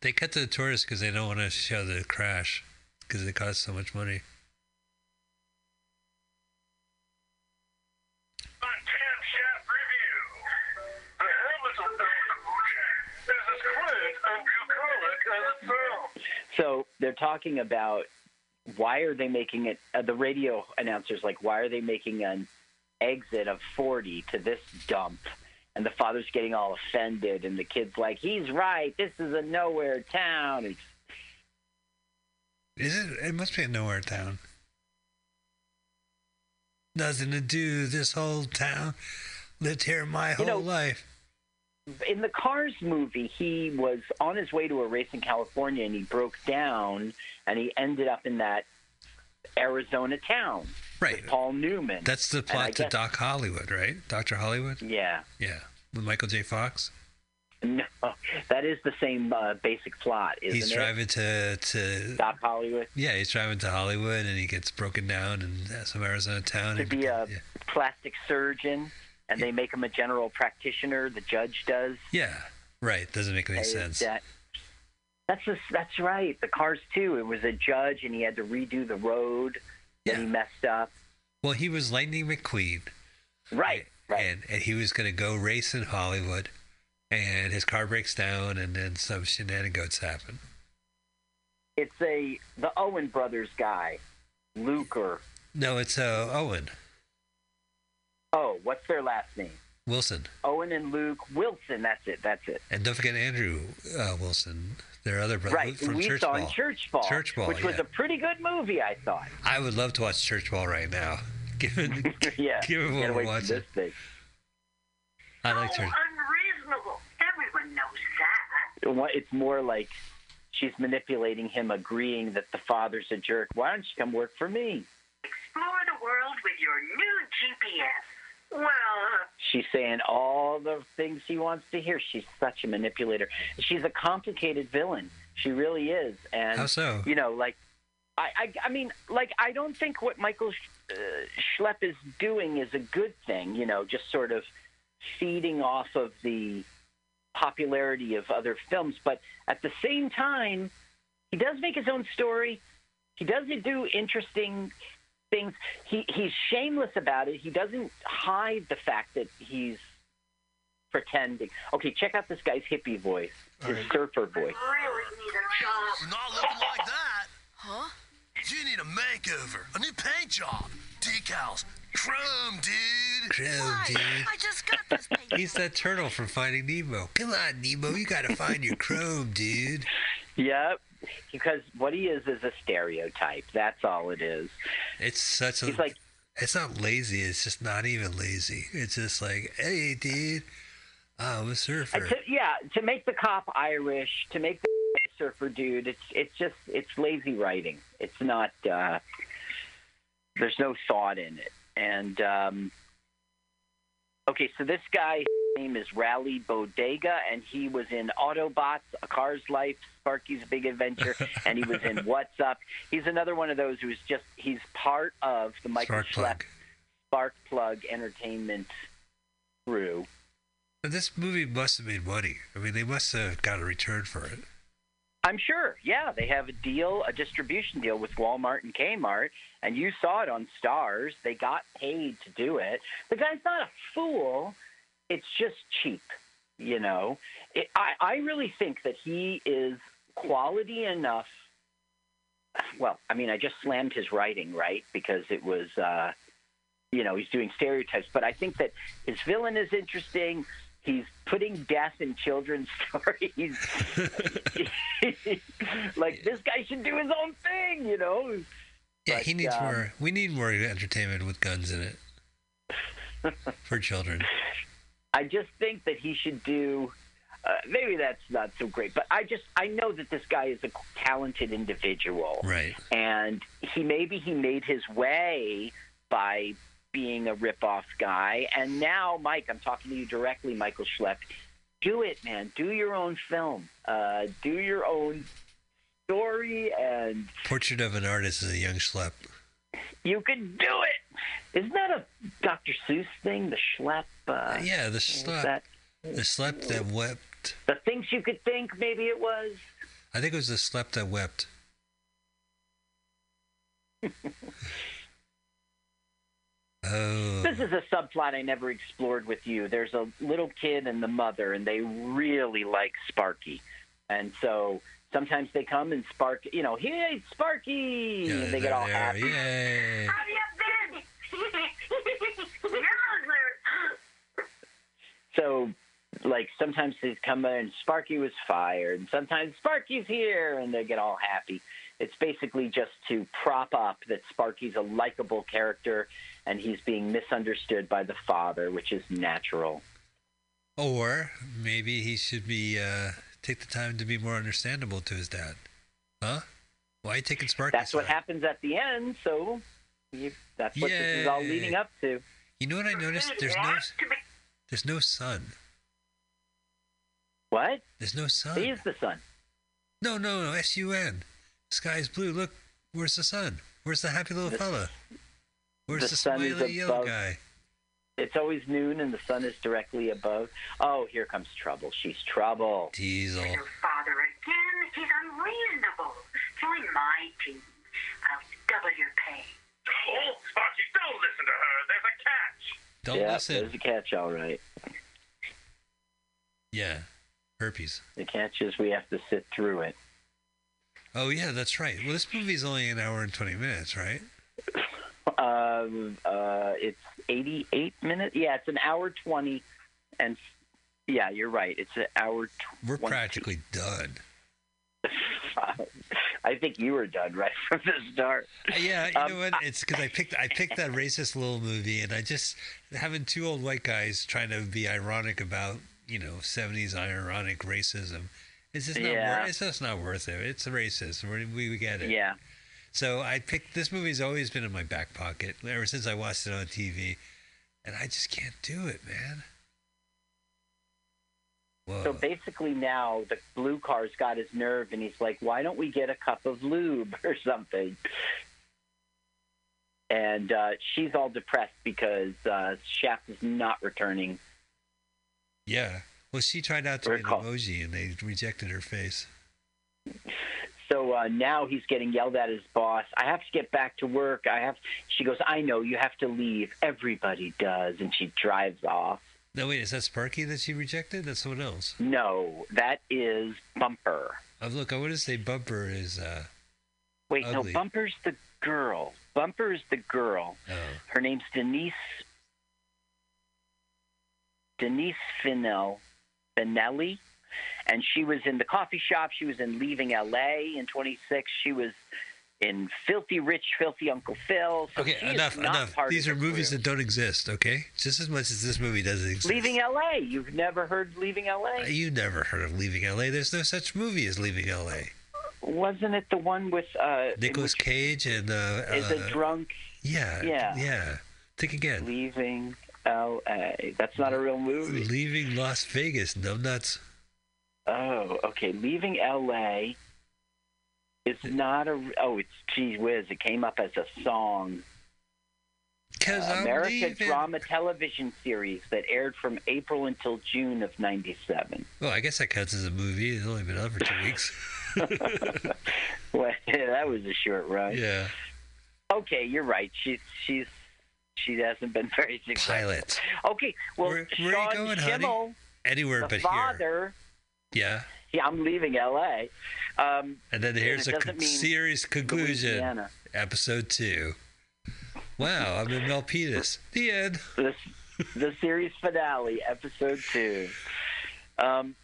they cut to the tortoise because they don't want to show the crash because it costs so much money. On Cam Chef Review. The Hamilton film is as quaint and bucolic as it sounds. So they're talking about why are they making it? Uh, the radio announcers like, why are they making an exit of forty to this dump? And the father's getting all offended, and the kid's like, he's right. This is a nowhere town. It's, Is it? It must be a nowhere town. Nothing to do. This whole town lived here my whole know- life. In the Cars movie, he was on his way to a race in California, and he broke down, and he ended up in that Arizona town Right. Paul Newman. That's the plot to guess- Doc Hollywood, right? Doctor Hollywood. yeah. Yeah, with Michael J. Fox. No, that is the same uh, basic plot, isn't he's it? driving to to Doc Hollywood yeah, he's driving to Hollywood and he gets broken down in some Arizona town. to and be a yeah. plastic surgeon, and they make him a general practitioner. The judge does. yeah, right. Doesn't make any sense. That, that's just, that's right. The Cars too. It was a judge, and he had to redo the road and he messed up. Well, he was Lightning McQueen, Right. Right. and and he was going to go race in Hollywood, and his car breaks down, and then some shenanigans happen. It's a the Owen brothers guy, Luke or No, it's uh, Owen oh, what's their last name? Wilson, Owen and Luke Wilson. That's it. That's it. and don't forget Andrew uh, Wilson, their other brother right. from we Church saw Ball. in Church Ball, Church Ball, which was a pretty good movie, I thought. I would love to watch Church Ball right now. Given, yeah. given what Can't we're watching, this thing. I like oh, Church. unreasonable. Everyone knows that. What- It's more like she's manipulating him, agreeing that the father's a jerk. Why don't you come work for me? Explore the world with your new GPS. Well, She's saying all the things he wants to hear. She's such a manipulator. She's a complicated villain. She really is. And How so? you know, like I, I, I mean, like I don't think what Michael uh, Schlepp is doing is a good thing. You know, just sort of feeding off of the popularity of other films, but at the same time, he does make his own story. He does do interesting things. He he's shameless about it. He doesn't hide the fact that he's pretending. Okay, check out this guy's hippie voice, his surfer voice. really need a job. Not looking like that. Huh? You need a makeover, a new paint job, decals, chrome, dude. Chrome, dude. I just got this paper. He's that turtle from Finding Nemo. Come on, Nemo, you gotta find your chrome, dude. Yep. Because what he is is a stereotype. That's all it is. It's such a. He's like, it's not lazy. It's just not even lazy. It's just like, hey, dude, I'm a surfer. to, yeah, to make the cop Irish, to make the surfer dude, it's it's just it's lazy writing. It's not. Uh, there's no thought in it. And um, okay, so this guy name is Rally Bodega, and he was in Autobots, A Car's Life, Sparky's Big Adventure, and he was in What's Up. He's another one of those who's just he's part of the Michael Spark Schlepp. Spark Plug Entertainment crew. But this movie must have made money. I mean, they must have got a return for it. I'm sure. Yeah, they have a deal, a distribution deal with Walmart and Kmart, and you saw it on Starz. They got paid to do it. The guy's not a fool. It's just cheap. You know, it, I I really think that he is quality enough. Well, I mean, I just slammed his writing, right? Because it was, uh, you know, he's doing stereotypes. But I think that his villain is interesting. He's putting death in children's stories. like this guy should do his own thing, you know. Yeah, But, he needs um, more. We need more entertainment with guns in it for children. I just think that he should do. Uh, maybe that's not so great, but I just I know that this guy is a talented individual, Right. and he maybe he made his way by being a rip-off guy, and now Mike, I'm talking to you directly, Michael Schlepp. Do it, man. Do your own film. Uh, do your own story, and Portrait of an Artist is a young schlep. You can do it. Isn't that a Dr. Seuss thing? The Schlepp. Uh, yeah, the schlep. that The schlep that wept. the things you could think? Maybe it was. I think it was the schlep that wept. oh. This is a subplot I never explored with you. There's a little kid and the mother, and they really like Sparky. And so sometimes they come and Spark, you know, hey, Sparky! Yeah, they get all happy. Yay. How you been? So, like, sometimes they come in and Sparky was fired, and sometimes Sparky's here, and they get all happy. It's basically just to prop up that Sparky's a likable character and he's being misunderstood by the father, which is natural. Or maybe he should be uh, take the time to be more understandable to his dad. Huh? Why are you taking Sparky? That's what happens at the end, so you, that's what this is all leading up to. You know what I noticed? There's no there's no sun. What? There's no sun. He is the son. No, no, no. S U N. Sky's blue. Look, where's the sun? Where's the happy little The- fella? Where's the the, sun is smiley yellow above- guy? It's always noon and the sun is directly above. Oh, here comes trouble. She's trouble. Diesel. Your father again? He's unreasonable. Join my team. I'll double your pay. Oh, Sparky, don't listen to her. There's a catch. Don't yeah, listen. there's a catch, all right. Yeah. Herpes. The catch is we have to sit through it. Oh yeah, that's right. Well, this movie's only an hour and twenty minutes, right? Um, uh, it's 88 minutes. Yeah, it's an hour 20. And yeah, you're right. It's an hour. Tw- We're practically done. I think you were done right from the start. Uh, Yeah, you Um, know what? It's because I picked I picked that racist little movie, and I just having two old white guys trying to be ironic about you know seventies ironic racism. It's just not Yeah. worth. It's just not worth it. It's racist. We, we get it. Yeah. So I picked this movie's always been in my back pocket ever since I watched it on TV, and I just can't do it, man. Whoa. So basically, now the blue car's got his nerve, and he's like, "Why don't we get a cup of lube or something?" And uh, she's all depressed because uh, Shaft is not returning. yeah. Well, she tried out to be an emoji, and they rejected her face. So uh, now he's getting yelled at his boss. I have to get back to work. I have. She goes, "I know you have to leave. Everybody does," and she drives off. No, wait, is that Sparky that she rejected? That's someone else. No, that is Bumper. Oh, look, I want to say Bumper is. uh Wait, Ugly. no, Bumper's the girl. Bumper's the girl. Oh, Her name's Denise Denise Finel Finelli, and she was in the coffee shop. She was in Leaving L.A. in 26. She was in Filthy Rich, Filthy Uncle Phil. So okay, enough, enough. These are movies crew. that don't exist. Okay, just as much as this movie doesn't exist. Leaving L.A. You've never heard Leaving L.A. You never heard of Leaving L.A. There's no such movie as Leaving L.A. Wasn't it the one with uh, which Cage and uh, is uh, a drunk yeah, Yeah. yeah. Think again. Leaving L.A. That's not a real movie. Leaving Las Vegas, numbnuts. Oh, okay. Leaving L.A. is not a. Oh, it's gee whiz. It came up as a song. Cause uh, I'm America drama television series that aired from April until June of '97. Well, I guess that counts as a movie. It's only been out for two weeks. Well, that was a short run. yeah. Okay, you're right. She's she's she hasn't been very successful. Pilot. Okay, well, Where- where are you Sean going, honey? Schemmel. Anywhere the but father. here. Yeah. Yeah, I'm leaving L.A. Um, And then here's the doesn't con- series conclusion. Louisiana. Episode two. Wow, I'm in Milpitas. The end. the, the series finale, episode two. Um,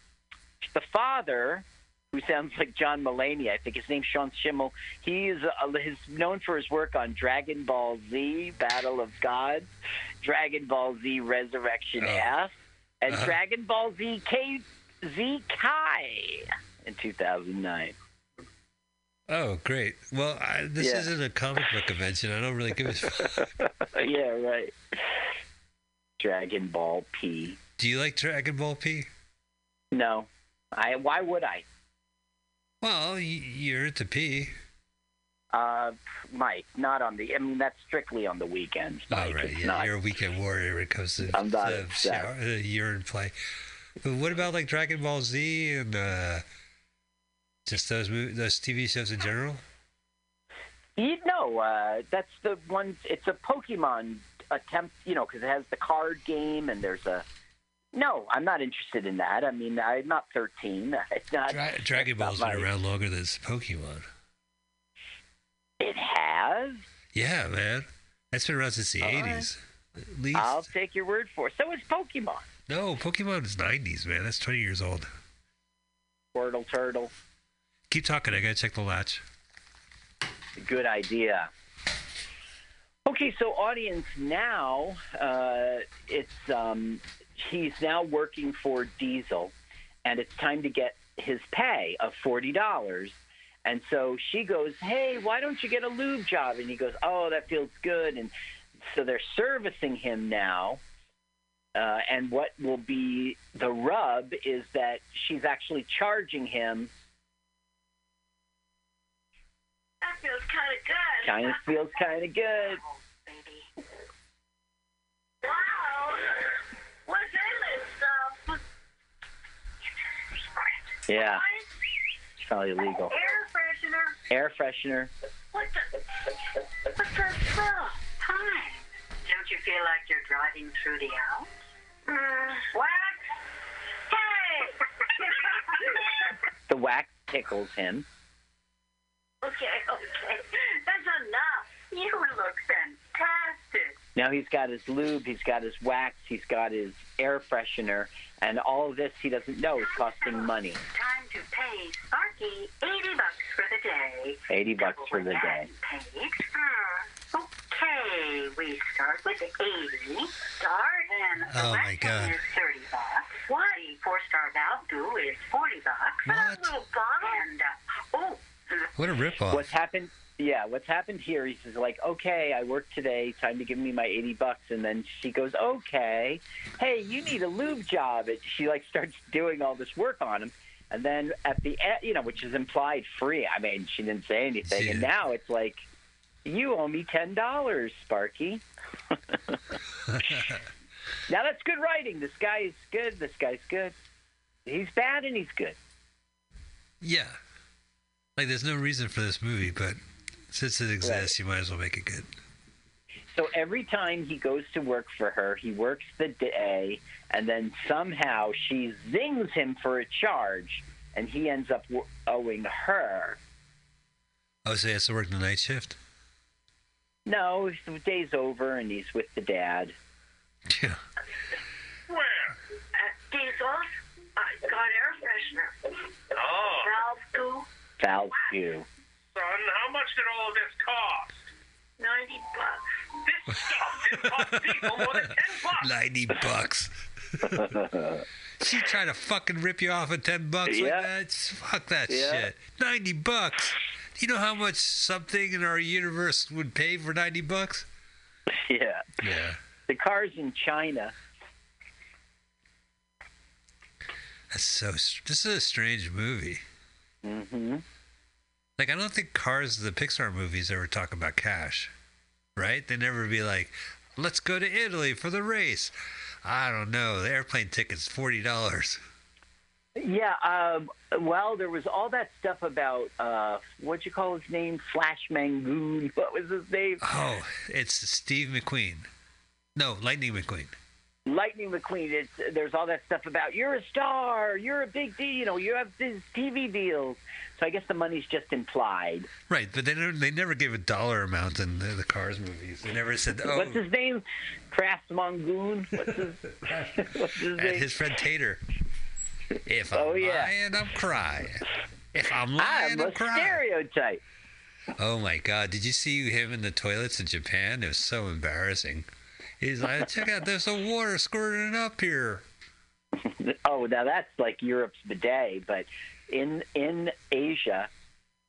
the father, who sounds like John Mulaney, I think his name's Sean Schemmel. He is uh, he's known for his work on Dragon Ball Z, Battle of Gods, Dragon Ball Z, Resurrection Oh. F, and Uh-huh. Dragon Ball Z: Z K Z Kai in 2009. Oh, great. Well, I, this Yeah. isn't a comic book convention. I don't really give a fuck. yeah, right. Dragon Ball P. Do you like Dragon Ball P? No, I. Why would I? Well, you're into P. Uh, Mike, not on the. I mean, that's strictly on the weekends. Mike. Oh, right. It's Yeah, not- you're a weekend warrior when it comes to I'm not upset. shower, uh, urine play. But what about like Dragon Ball Z and uh, just those those TV shows in general? You know, uh, that's the one. It's a Pokemon attempt. You know, because it has the card game and there's a. No, I'm not interested in that. I mean, I'm not 13. It's not. Dra- Dragon Ball's been around longer than Pokemon. It has. Yeah, man. That's been around since the All right. 80s. At least. I'll take your word for it. So is Pokemon. No, Pokemon is 90s, man. That's 20 years old. Squirtle Turtle. Keep talking. I gotta check the latch. Good idea. Okay, so audience, now uh, it's um, he's now working for Diesel, and it's time to get his pay of forty dollars. And so she goes, "Hey, why don't you get a lube job?" And he goes, "Oh, that feels good." And so they're servicing him now. Uh, and what will be the rub is that she's actually charging him. That feels kind of good. Kind of feels kind of good. baby. Wow. What's in this stuff? Yeah, it's probably illegal. Air freshener. Air freshener. What the? What's that stuff? Hi. Don't you feel like you're driving through the Alps? Mm, wax? Hey! The wax tickles him. okay, okay. That's enough. You look fantastic. Now he's got his lube, he's got his wax, he's got his air freshener, and all of this he doesn't know is costing money. Time to pay Sparky 80 bucks for the day. 80 bucks for the day. Paid. Hmm. Okay, we start with 80. Star and the Oh, my God. is 30 bucks. Why? Four star Valdu is 40 bucks. For that What? little bottle. And, uh, oh, What a ripoff. What's happened? Yeah, what's happened here? He says like, okay, I worked today. Time to give me my eighty bucks, and then she goes, okay, hey, you need a lube job. And she like starts doing all this work on him, and then at the end, you know, which is implied free. I mean, she didn't say anything, and now it's like, you owe me ten dollars, Sparky. now that's good writing. This guy is good. This guy's good. He's bad and he's good. yeah. Like, there's no reason for this movie, but since it exists, you might as well make it good. So every time he goes to work for her, he works the day, and then somehow she zings him for a charge, and he ends up owing her. Oh, so he has to work the night shift? No, the day's over, and he's with the dad. Yeah. Where? uh, diesel. I got air freshener. Oh, Valve 2, Val Q. son, how much did all of this cost? 90 bucks. This stuff didn't cost people more than 10 bucks. 90 bucks. she trying to fucking rip you off at 10 bucks Yeah. like that? Fuck that Yeah. shit. 90 bucks. Do you know how much something in our universe would pay for 90 bucks? yeah. Yeah. The car's in China. That's so. This is a strange movie. Mm-hmm. Like, I don't think Cars, the Pixar movies, ever talk about cash, right? They never be like, let's go to Italy for the race. I don't know. The airplane ticket's $40. Yeah. Um, well, there was all that stuff about uh, what'd you call his name? Flash Mangoon. What was his name? Oh, it's Steve McQueen. No, Lightning McQueen. Lightning McQueen. It's, there's all that stuff about you're a star, you're a big deal, you know, you have these TV deals. So I guess the money's just implied. Right, but they never, they never gave a dollar amount in the, the Cars movies. They never said, oh, What's his name? Kraft Mongoon. What's his, what's his and name? his friend Tater. If oh, I'm Oh, yeah. lying, I'm crying. If I'm lying, I'm I'm a crying. stereotype. Oh my God! Did you see him in the toilets in Japan? It was so embarrassing. He's like, check out, there's some water squirting up here. Oh, now that's like Europe's bidet, but in in Asia,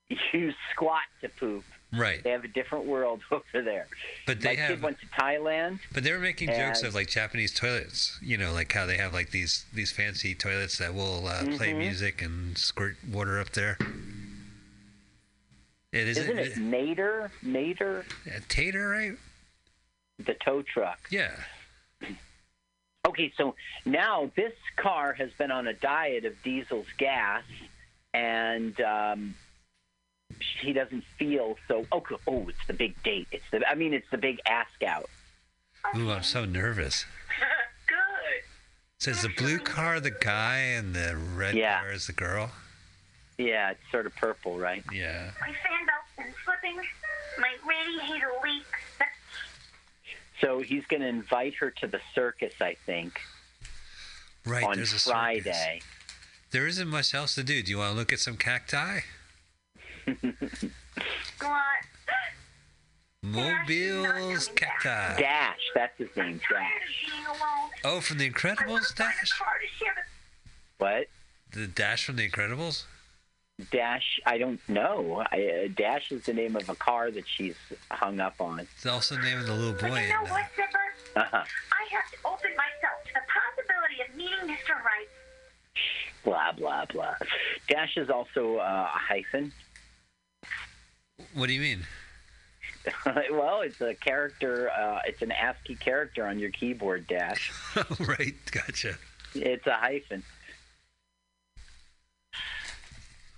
you squat to poop. Right, They have a different world over there. but My they kid went to Thailand. but they were making jokes of like Japanese toilets. You know, like how they have like these these fancy toilets that will uh, play Mhm. music and squirt water up there. It isn't, Isn't it Nader? Nader, it, Tater, right? the tow truck. Yeah. Okay, so now this car has been on a diet of diesel's gas, and um, he doesn't feel so. Oh, oh, it's the big date. It's the. I mean, it's the big ask out. Ooh, I'm so nervous. Good. So is the blue car the guy and the red Yeah. car is the girl? Yeah, it's sort of purple, right? Yeah. My fan belt's been slipping. My radiator leaks. So he's going to invite her to the circus, I think, Right. on there's a circus. Friday. There isn't much else to do. Do you want to look at some cacti? What? Mobiles cacti. Dash, that's his name, Dash. of being alone. Oh, from the I Incredibles, want to find Dash? a car to share the What? The Dash from the Incredibles? Dash, I don't know. I, uh, Dash is the name of a car that she's hung up on. It's also the name of the little boy. But you know what, Zipper? Uh-huh. I have to open myself to the possibility of meeting Mr. Right. Blah, blah, blah. Dash is also uh, a hyphen. What do you mean? well, it's a character. Uh, it's an ASCII character on your keyboard, Dash. Oh, right. Gotcha. It's a hyphen.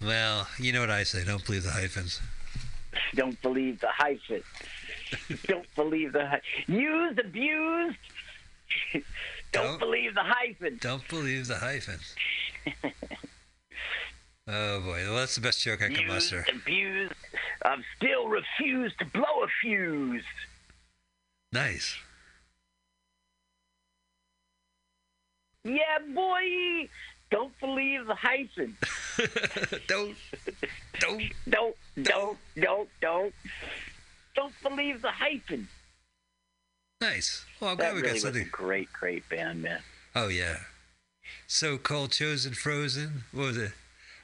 Well, you know what I say. Don't believe the hyphens. Don't believe the hyphen. Don't believe the hy- used, abused. Don't, Don't- believe the hyphen. Don't believe the hyphens. Oh, boy. Well, that's the best joke I can muster. abused. I've still refused to blow a fuse. Nice. Yeah, boy. Don't believe the hyphen. don't. Don't. Don't, don't, don't, don't. Don't believe the hyphen. Nice. Well, I'm glad we really got something. great, great band, man. Oh, yeah. So called chosen frozen. What was it?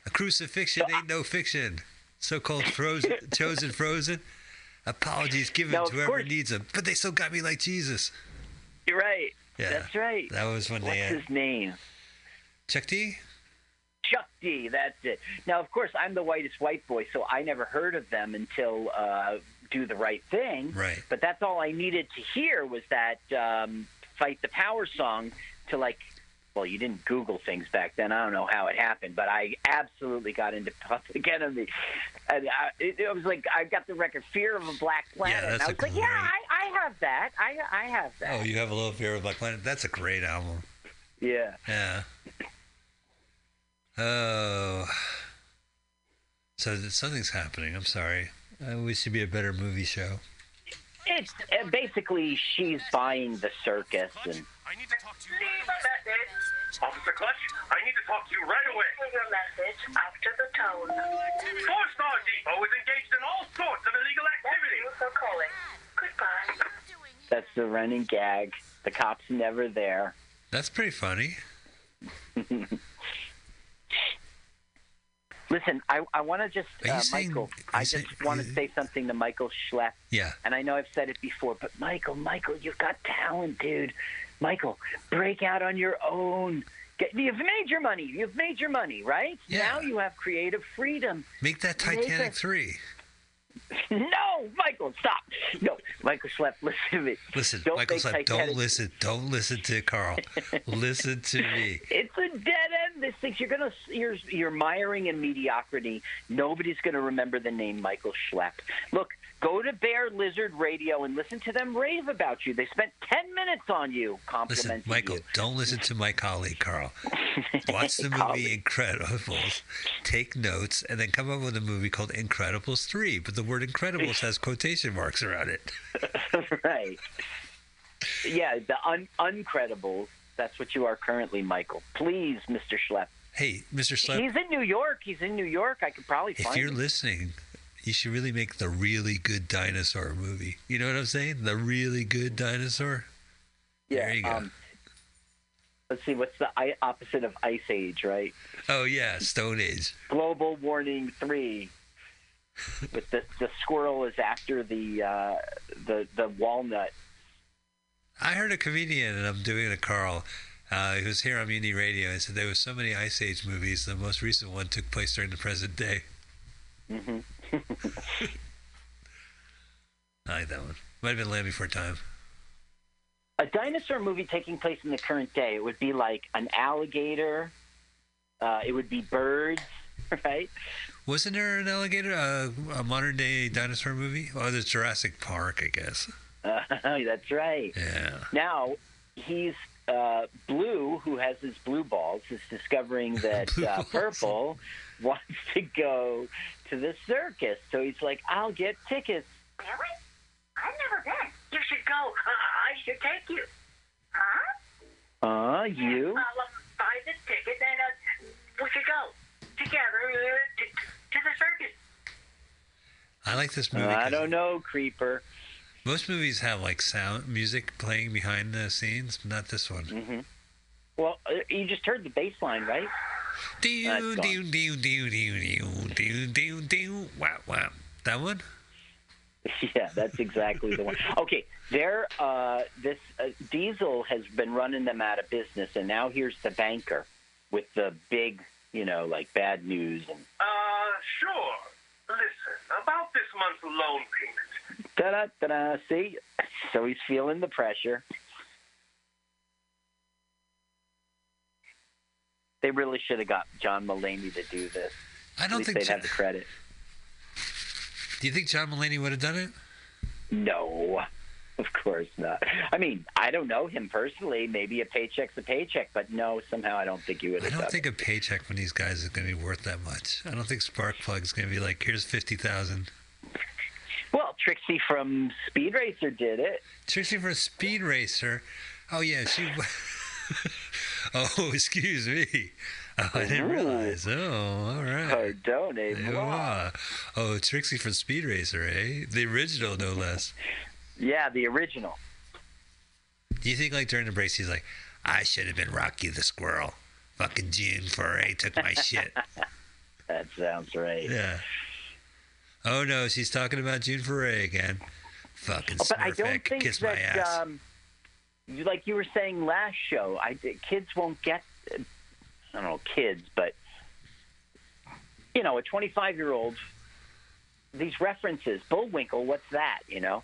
A crucifixion ain't no fiction. So called frozen, chosen frozen. Apologies given to whoever course- needs them. But they still got me like Jesus. You're right. Yeah. That's right. That was when What's they had his name? Chuck D. Chuck D. That's it. Now, of course, I'm the whitest white boy, so I never heard of them until uh, Do the Right Thing. Right. But that's all I needed to hear was that um, Fight the Power song to like. Well, you didn't Google things back then. I don't know how it happened, but I absolutely got into Public Enemy. And I, it, it was like I got the record "Fear of a Black Planet." Yeah, and that's I a was like, "Yeah, I, I have that. I, I have that." Oh, you have a little fear of a Black Planet. That's a great album. Yeah. Yeah. Oh. So something's happening. I'm sorry. Uh, we should be a better movie show. It's uh, basically she's buying the circus, and I need to talk to you. Leave a message. Officer Clutch, I need to talk to you right away. Leave your message after the tone. Four Star Depot is engaged in all sorts of illegal Thank activity. you for calling. Goodbye. that's the running gag. The cop's never there. That's pretty funny. Listen, I, I want to just, uh, saying- Michael, I just saying- want to say something to Michael Schlepp. Yeah. And I know I've said it before, but Michael, Michael, you've got talent, dude. Michael, break out on your own. Get, you've made your money. You've made your money, right? Yeah. Now you have creative freedom. Make that Make Titanic 3. no, Michael, stop. No, Michael Schlepp, listen to me. Listen, Don't Michael said, Titanic- don't listen. Don't listen to Carl. listen to me. It's a dead end This things you're gonna you're you're miring in mediocrity. Nobody's gonna remember the name Michael Schlepp. Look, go to Bear Lizard Radio and listen to them rave about you. They spent ten minutes on you, complimenting Listen, Michael, you. don't listen to my colleague, Carl. Watch the movie Incredibles, take notes, and then come up with a movie called Incredibles 3. But the word Incredibles has quotation marks around it. right. Yeah, the un- uncredible. That's what you are currently, Michael. Please, Mr. Schlepp. Hey, Mr. Slep, He's in New York. He's in New York. I could probably if you're him. listening, you should really make the really good dinosaur movie. You know what I'm saying? The really good dinosaur? yeah. there you go. Um, let's see. What's the I- opposite of Ice Age? Right. Oh, yeah, Stone Age. Global Warning Three. With the the squirrel is after the uh, the the walnut. I heard a comedian, and I'm doing to Carl, uh, who was here on Mutiny Radio, and said there were so many Ice Age movies. The most recent one took place during the present day. Mm hmm I like that one. Might have been Land Before Time. A dinosaur movie taking place in the current day. It would be like an alligator. Uh, it would be birds, right? Wasn't there an alligator, uh, a modern day dinosaur movie? Oh, there's Jurassic Park, I guess. Uh, that's right. Yeah. Now he's uh, blue, who has his blue balls, is discovering that uh, purple wants to go to the circus. So he's like, "I'll get tickets." Really? I've never been. You should go. Uh, I should take you. Huh? Uh, you? I'll uh, buy the ticket and uh, we should go together uh, to, to the circus. I like this movie. Uh, I 'cause don't know, creeper. Most movies have like sound music playing behind the scenes, but not this one. Mm-hmm. Well, uh, you just heard the bass line, right? Doo, That's doo, gone. doo, doo, doo, doo, doo, doo, doo. Wow, wow. That one? yeah, that's exactly the one. Okay, there. Uh, this uh, Diesel has been running them out of business, and now here's the banker with the big, you know, like bad news and Uh, sure. Listen, about this month's loan payment. da da da da. See, so he's feeling the pressure. They really should have got John Mulaney to do this. I don't think. they'd John, have the credit. do you think John Mulaney would have done it? No, of course not. I mean, I don't know him personally. Maybe a paycheck's a paycheck, but no, somehow I don't think he would have done it. I don't done think a paycheck from these guys is going to be worth that much. I don't think Sparkplug's going to be like, here's fifty thousand. Well, Trixie from Speed Racer did it. Trixie from speed racer. Oh yeah, she. oh, excuse me. Oh, I didn't realize. Oh, all right. Pardone moi. Yeah. Oh, Trixie from Speed Racer, eh? The original, no less. Yeah, the original. Do you think, like, during the breaks, he's like, I should have been Rocky the Squirrel. Fucking June Foray took my shit. That sounds right. Yeah. Oh, no, she's talking about June Foray again. Fucking Oh, but I don't think kiss my that, ass. um, like you were saying last show, I kids won't get. I don't know kids, but you know, a 25 year old. These references, Bullwinkle, what's that? You know,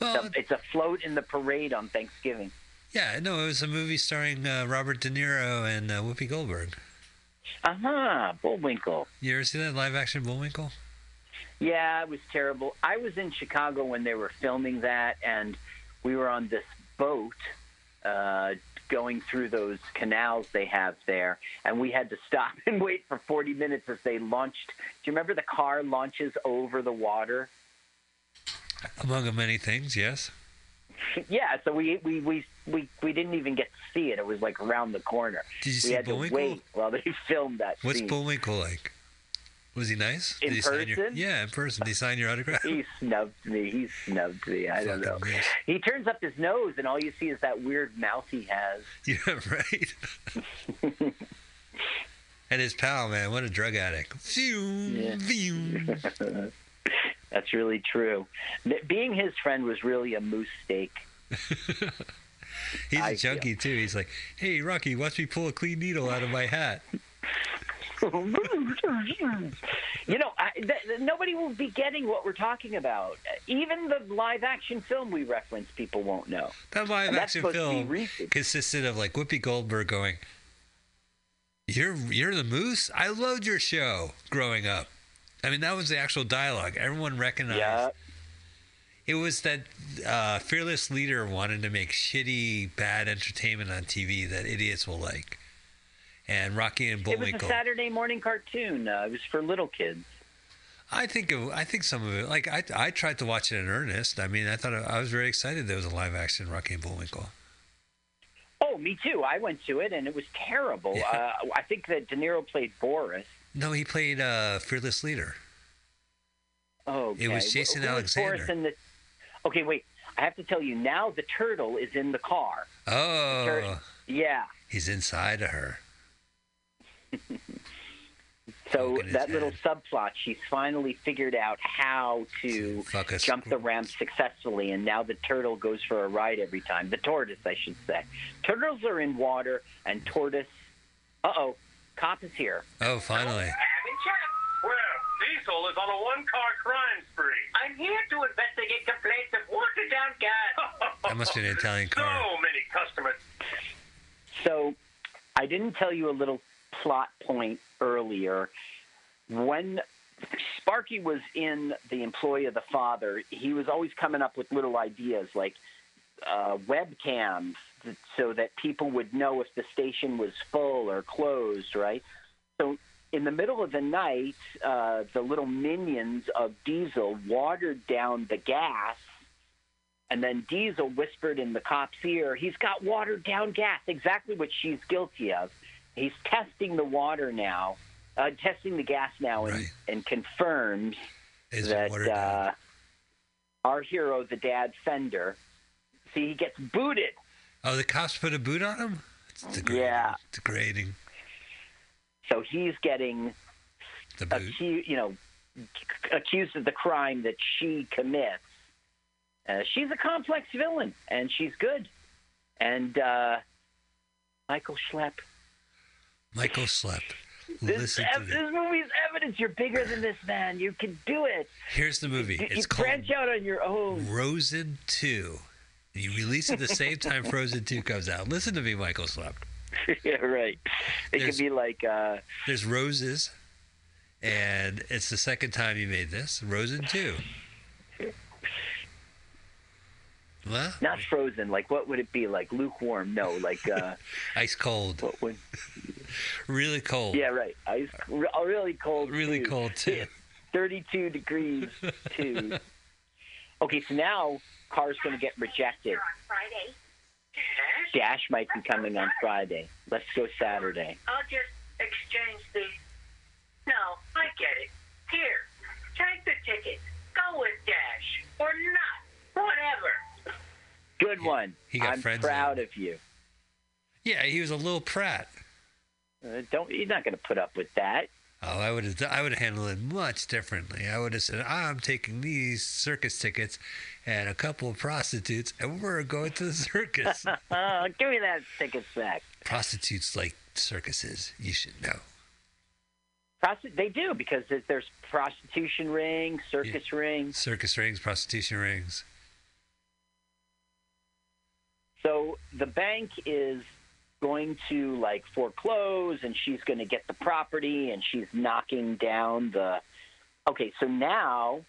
well, it's a, it's a float in the parade on Thanksgiving. yeah, no, it was a movie starring uh, Robert De Niro and uh, Whoopi Goldberg. Uh huh. Bullwinkle. You ever see that live action Bullwinkle? Yeah, it was terrible. I was in Chicago when they were filming that, and we were on this boat uh, going through those canals they have there, and we had to stop and wait for 40 minutes as they launched. Do you remember the car launches over the water? Among many things, yes. yeah, so we, we we we we didn't even get to see it. It was like around the corner. Did you we see had Bullwinkle? to wait while they filmed that What's scene. Bullwinkle like? Was he nice? In sign your- person? yeah, in person. Did he sign your autograph? he snubbed me. He snubbed me. I don't know. Fucking. He turns up his nose, and all you see is that weird mouth he has. Yeah, right. and his pal, man, what a drug addict. Phew, Yeah. That's really true. Being his friend was really a moose steak. He's I a junkie too. He's like, "Hey, Rocky, watch me pull a clean needle out of my hat." You know, I, th- th- nobody will be getting what we're talking about. Even the live action film we reference, people won't know. That live And action supposed to be film consisted of like Whoopi Goldberg going, You're you're the moose. I loved your show growing up. I mean, that was the actual dialogue. Everyone recognized. Yeah. It was that uh, fearless leader wanted to make shitty, bad entertainment on TV that idiots will like. And Rocky and Bullwinkle. It was a. Saturday morning cartoon. Uh, it was for little kids. I think it, I think some of it. Like I I tried to watch it in earnest. I mean, I thought I was very excited there was a live action Rocky and Bullwinkle. Oh, me too. I went to it and it was terrible. Yeah. Uh, I think that De Niro played Boris. No, he played uh, fearless leader. Oh, okay. It was. Jason was Boris Alexander. in the- Okay, wait. I have to tell you now. The turtle is in the car. Oh, Tur- Yeah. he's inside of her. So Poking his that little head. subplot, she's finally figured out how to Fuck jump the ramp successfully, and now the turtle goes for a ride every time. The tortoise, I should say. Turtles are in water, and tortoise. Uh oh, cop is here. Oh, finally. Having check. Well, Diesel is on a one-car crime spree. I'm here to investigate complaints of watered down gas. That must be an Italian car. So many customers. So, I didn't tell you a little plot point earlier. When Sparky was in the employ of the father, he was always coming up with little ideas like uh, webcams so that people would know if the station was full or closed, right? So, in the middle of the night, uh, the little minions of Diesel watered down the gas and then Diesel whispered in the cop's ear, he's got watered down gas, exactly what she's guilty of. He's testing the water now, uh, testing the gas now, and, Right. and confirms Is that uh, our hero, the dad Fender, see, he gets booted. Oh, the cops put a boot on him? It's degrading. Yeah. Degrading. So he's getting, The boot. acu- you know, accused of the crime that she commits. Uh, she's a complex villain, and she's good. And uh, Michael Schlepp Michael slept. This, Listen to ev- this. movie's evidence. You're bigger than this, man. You can do it. Here's the movie. You, you It's called branch out on your own. Frozen 2. You release it the same time Frozen 2 comes out. Listen to me, Michael Slept. yeah, right. It There's- could be like, uh, There's roses, and it's the second time you made this. Frozen 2. What? not frozen. Like, what would it be? Like lukewarm? No, like, uh, Ice cold. what would? Really cold. Yeah, right. Ice, re- oh, really cold. Really too. cold, too. 32 degrees too. Okay, so now car's going to get rejected. Friday. Dash might be coming on Friday. Let's go Saturday. I'll just exchange the. No, I get it. Here, take the ticket. Go with Dash or not. Whatever. Good one. he got I'm friends proud in. of you. Yeah, he was a little prat. Uh, don't you're not going to put up with that. Oh, I would have. I would have handled it much differently. I would have said, "I'm taking these circus tickets and a couple of prostitutes, and we're going to the circus." Give me that ticket back. prostitutes like circuses. You should know. Prosti- they do because there's prostitution rings, circus rings. Circus rings, prostitution rings. So the bank is going to like foreclose and she's going to get the property and she's knocking down the. Okay, so now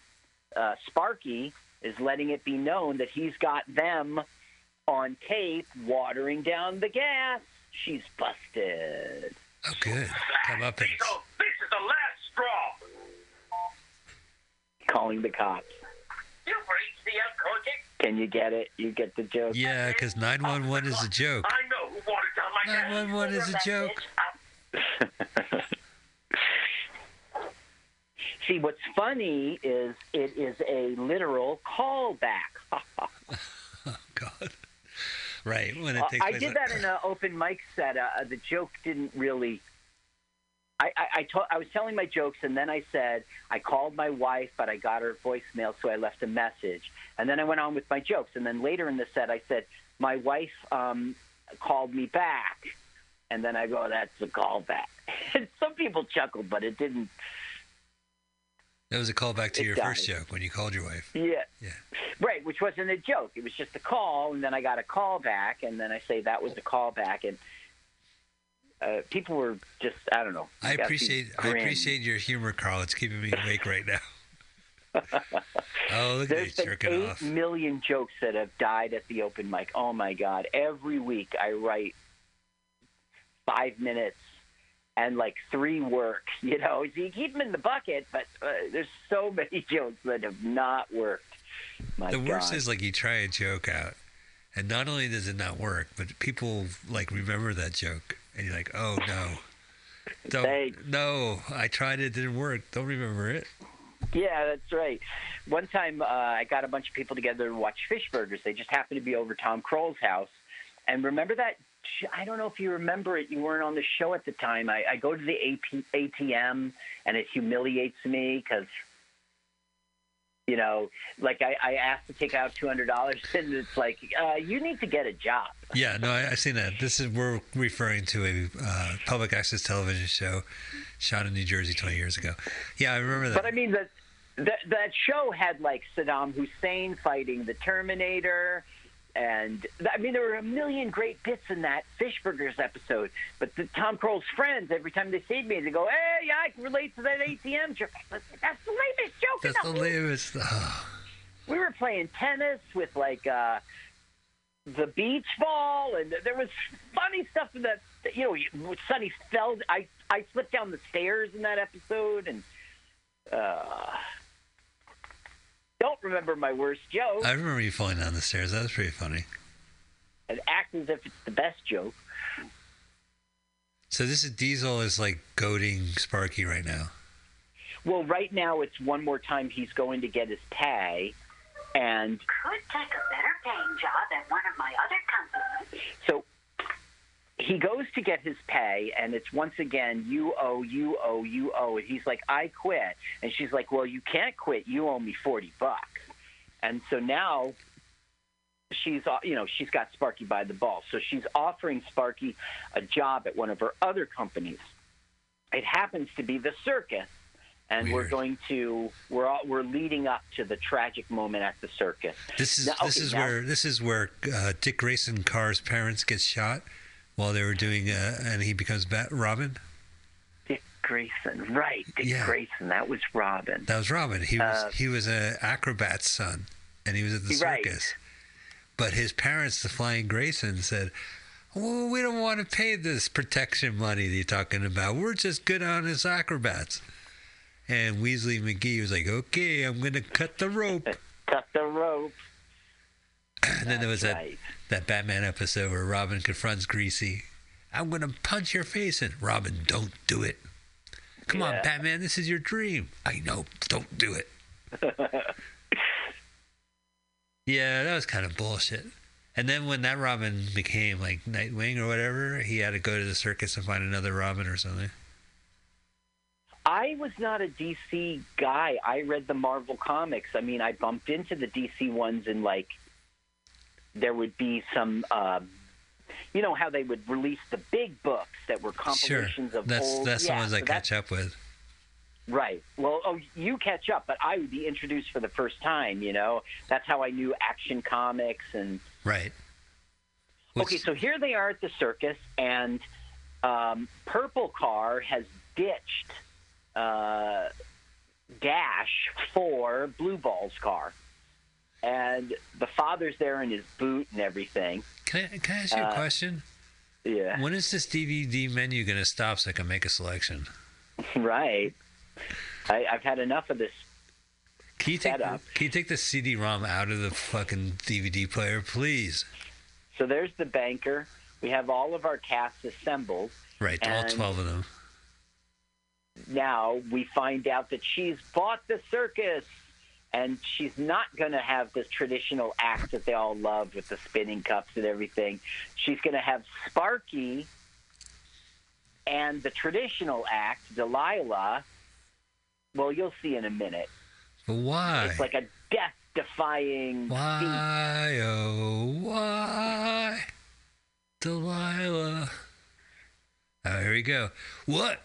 uh, Sparky is letting it be known that he's got them on tape watering down the gas. She's busted. Oh, good. Come up and Diesel, this is the last straw. Calling the cops. You've reached the unconscious. Can you get it? You get the joke? yeah, because nine one one is a joke. I know who watered down my gas. Nine one one is a joke. See, what's funny is it is a literal callback. Oh God. Right when it Uh, takes I did that in an open mic set. Uh, the joke didn't really. I I, I, to, I was telling my jokes, and then I said I called my wife, but I got her voicemail, so I left a message, and then I went on with my jokes. And then later in the set, I said my wife um, called me back, and then I go, "That's a callback." And some people chuckled, but it didn't. That was a callback to It your died. first joke when you called your wife. Yeah. Yeah. Right, which wasn't a joke. It was just a call, and then I got a call back, and then I say that was a call back, and uh, people were just I don't know. I appreciate I appreciate your humor, Carl. It's keeping me awake right now. oh, look at There's you been eight off. million jokes that have died at the open mic. Oh my god! Every week I write five minutes and like three work. You know, so you keep them in the bucket, but uh, there's so many jokes that have not worked. My the worst God. is like you try a joke out, and not only does it not work, but people like remember that joke, and you're like, oh no, don't Thanks. no, I tried it, didn't work. Don't remember it. Yeah, that's right. One time, uh, I got a bunch of people together to watch Fish Burgers. They just happened to be over Tom Kroll's house. And remember that? I don't know if you remember it. You weren't on the show at the time. I, I go to the AP, ATM, and it humiliates me because, you know, like I, I asked to take out two hundred dollars, and it's like, uh, you need to get a job. Yeah, no, I, I've seen that. This is we're referring to a uh, public access television show shot in New Jersey 20 years ago. Yeah, I remember that. But I mean, that that that show had like Saddam Hussein fighting the Terminator, and I mean there were a million great bits in that Fishburgers episode. But the Tom Kroll's friends, every time they see me, they go, "Hey, yeah, I can relate to that ATM joke." That's the lamest joke. That's the whole lamest. We were playing tennis with like uh the beach ball and there was funny stuff in that you know Sonny fell I I slipped down the stairs in that episode and uh don't remember my worst joke I remember you falling down the stairs. That was pretty funny. and act as if it's the best joke. So this is Diesel is like goading Sparky right now. Well, right now it's one more time he's going to get his pay and Could take a better paying job at one of my other companies. So he goes to get his pay, and it's once again, you owe, you owe, you owe. And he's like, I quit. And she's like, Well, you can't quit. You owe me 40 bucks. And so now she's, uh, you know, she's got Sparky by the ball. So she's offering Sparky a job at one of her other companies. It happens to be the circus. And we're going to we're all, we're leading up to the tragic moment at the circus. This is Now- this okay, is now- where this is where uh, Dick Grayson Carr's parents get shot while they were doing uh, and he becomes Bat- Robin. Dick Grayson, right? Dick Yeah. Grayson, that was Robin. That was Robin. He was Uh, he was a acrobat's son, and he was at the Right. circus. But his parents, the Flying Grayson, said, "Well, we don't want to pay this protection money that you're talking about. We're just good honest acrobats." And Weasley McGee was like, "Okay, I'm going to cut the rope." Cut the rope. And then there was That's that that Batman episode where Robin confronts Greasy. I'm going to punch your face in. Robin, don't do it. Come on, Batman, this is your dream. I know, don't do it. yeah, that was kind of bullshit. And then when that Robin became like Nightwing or whatever, he had to go to the circus and find another Robin or something. I was not a DC guy. I read the Marvel comics. I mean, I bumped into the DC ones in like there would be some um you know how they would release the big books that were Sure, compilations of that's old that's yeah, the ones I so that's- catch up with. Right. Well, oh, you catch up, but I would be introduced for the first time, you know. That's how I knew Action Comics and Right. Okay, so here they are at the circus, and um, Purple Car has ditched uh, Dash for Blue Ball's car. And the father's there in his boot and everything. Can I, can I ask you a Uh, question? Yeah. When is this DVD menu going to stop so I can make a selection? right. I, I've had enough of this. Can you take Set up. can you take the CD-ROM out of the fucking DVD player, please? So there's the banker. We have all of our casts assembled. Right, all twelve of them. now we find out that she's bought the circus and she's not going to have this traditional act that they all love with the spinning cups and everything. She's going to have Sparky and the traditional act, Delilah. Well, you'll see in a minute. Why? It's like a death defying. Why, oh, why? Delilah. Oh, here we go. What?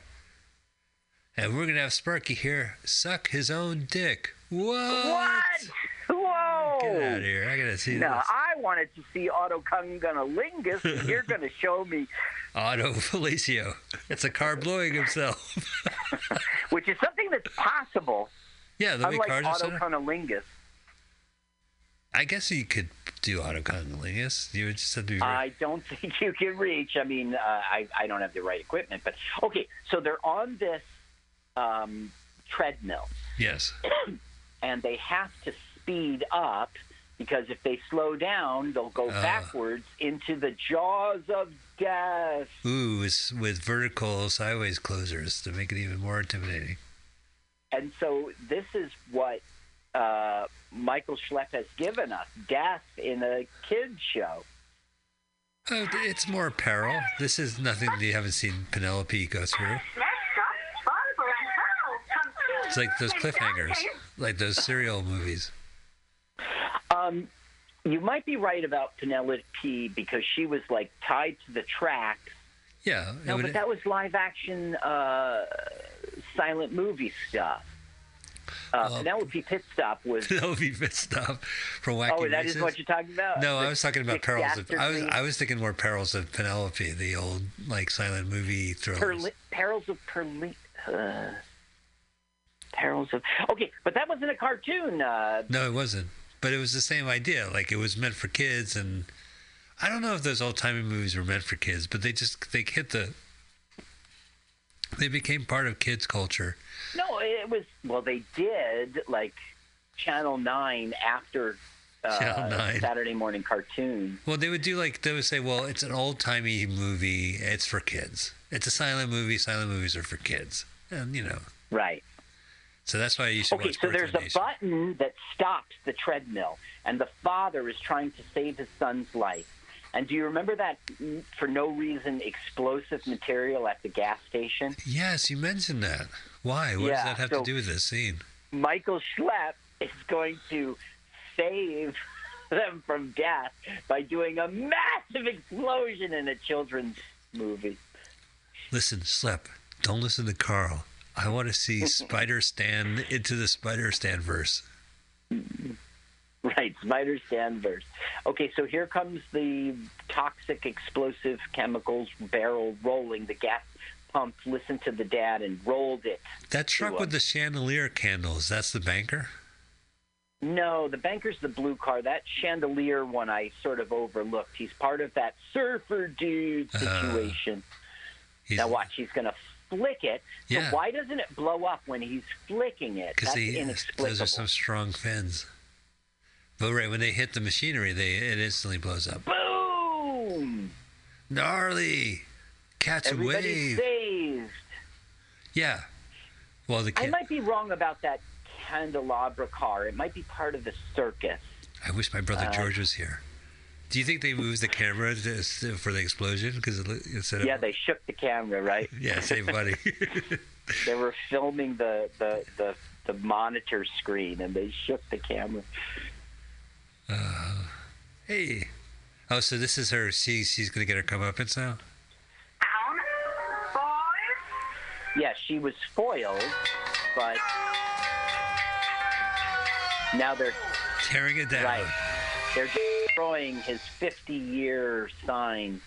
And we're going to have Sparky here suck his own dick. What? What? Whoa! Get out of here. I got to see No, this. I wanted to see Otto Cunnilingus, and you're to show me, Otto Felicio. It's a car blowing himself. which is something that's possible. yeah, the Unlike cars set I guess you could do Otto Cunnilingus. You would just have to be. I don't think you can reach. I mean, uh, I I don't have the right equipment, but okay. So they're on this um, treadmill, yes. and they have to speed up because if they slow down, they'll go Ah. backwards into the jaws of death. Ooh, it's with vertical sideways closers to make it even more intimidating. And so this is what uh, Michael Schlepp has given us: death in a kids show. Oh, it's more peril. This is nothing that you haven't seen Penelope go through. Let's stop Barbara and Harold come to It's like those cliffhangers, like those serial movies. Um, you might be right about Penelope because she was like tied to the tracks. Yeah. No, would- but that was live action uh, silent movie stuff. Uh, Well- Penelope Pit Stop was. Penelope Pit Stop from Wacky Oh, that is Races. what you're talking about. No, The I was talking about perils. Of, I was I was thinking more perils of Penelope, the old like silent movie thrillers. Perli- perils of Perli- uh, perils of. Okay, but that wasn't a cartoon. Uh, No, it wasn't. But it was the same idea. Like it was meant for kids, and I don't know if those old timey movies were meant for kids, but they just they hit the. They became part of kids' culture. no, it was. Well, they did like Channel Nine after uh, Channel 9. Saturday morning cartoon. Well, they would do like they would say, "Well, it's an old timey movie. It's for kids. It's a silent movie. Silent movies are for kids." And you know, Right. So that's why I used to Okay, watch. so there's a button that stops the treadmill, and the father is trying to save his son's life. And do you remember that, mm, for no reason, explosive material at the gas station? Yes, you mentioned that. Why? What does that have so- to do with this scene? Michael Schlepp is going to save them from death by doing a massive explosion in a children's movie. Listen, Slep, don't listen to Carl. I want to see Spider Stan into the Spider Stan verse. Right, Spider Stanverse. Okay, so here comes the toxic explosive chemicals barrel rolling, the gas pump listened to the dad and rolled it. That truck uh, with the chandelier candles, that's the banker? No, the banker's the blue car. That chandelier one I sort of overlooked. He's part of that surfer dude Uh, situation. He's, now watch, he's going to flick it. So Yeah. why doesn't it blow up when he's flicking it? Because those are some strong fins. But right, when they hit the machinery, they it instantly blows up. Boom! Gnarly! Catch a Everybody's wave. saved. Yeah. Well, the I might be wrong about that candelabra car. It might be part of the circus. I wish my brother uh, George was here. Do you think they moved the camera to, for the explosion? Because instead of Yeah, they shook the camera, right? yeah, save money. They were filming the, the, the, the monitor screen and they shook the camera. Uh, hey. Oh, so this is her. She, she's gonna get her comeuppance now. Down, boys. Yeah, she was foiled, but now they're Tearing it down. right. They're destroying his 50-year sign.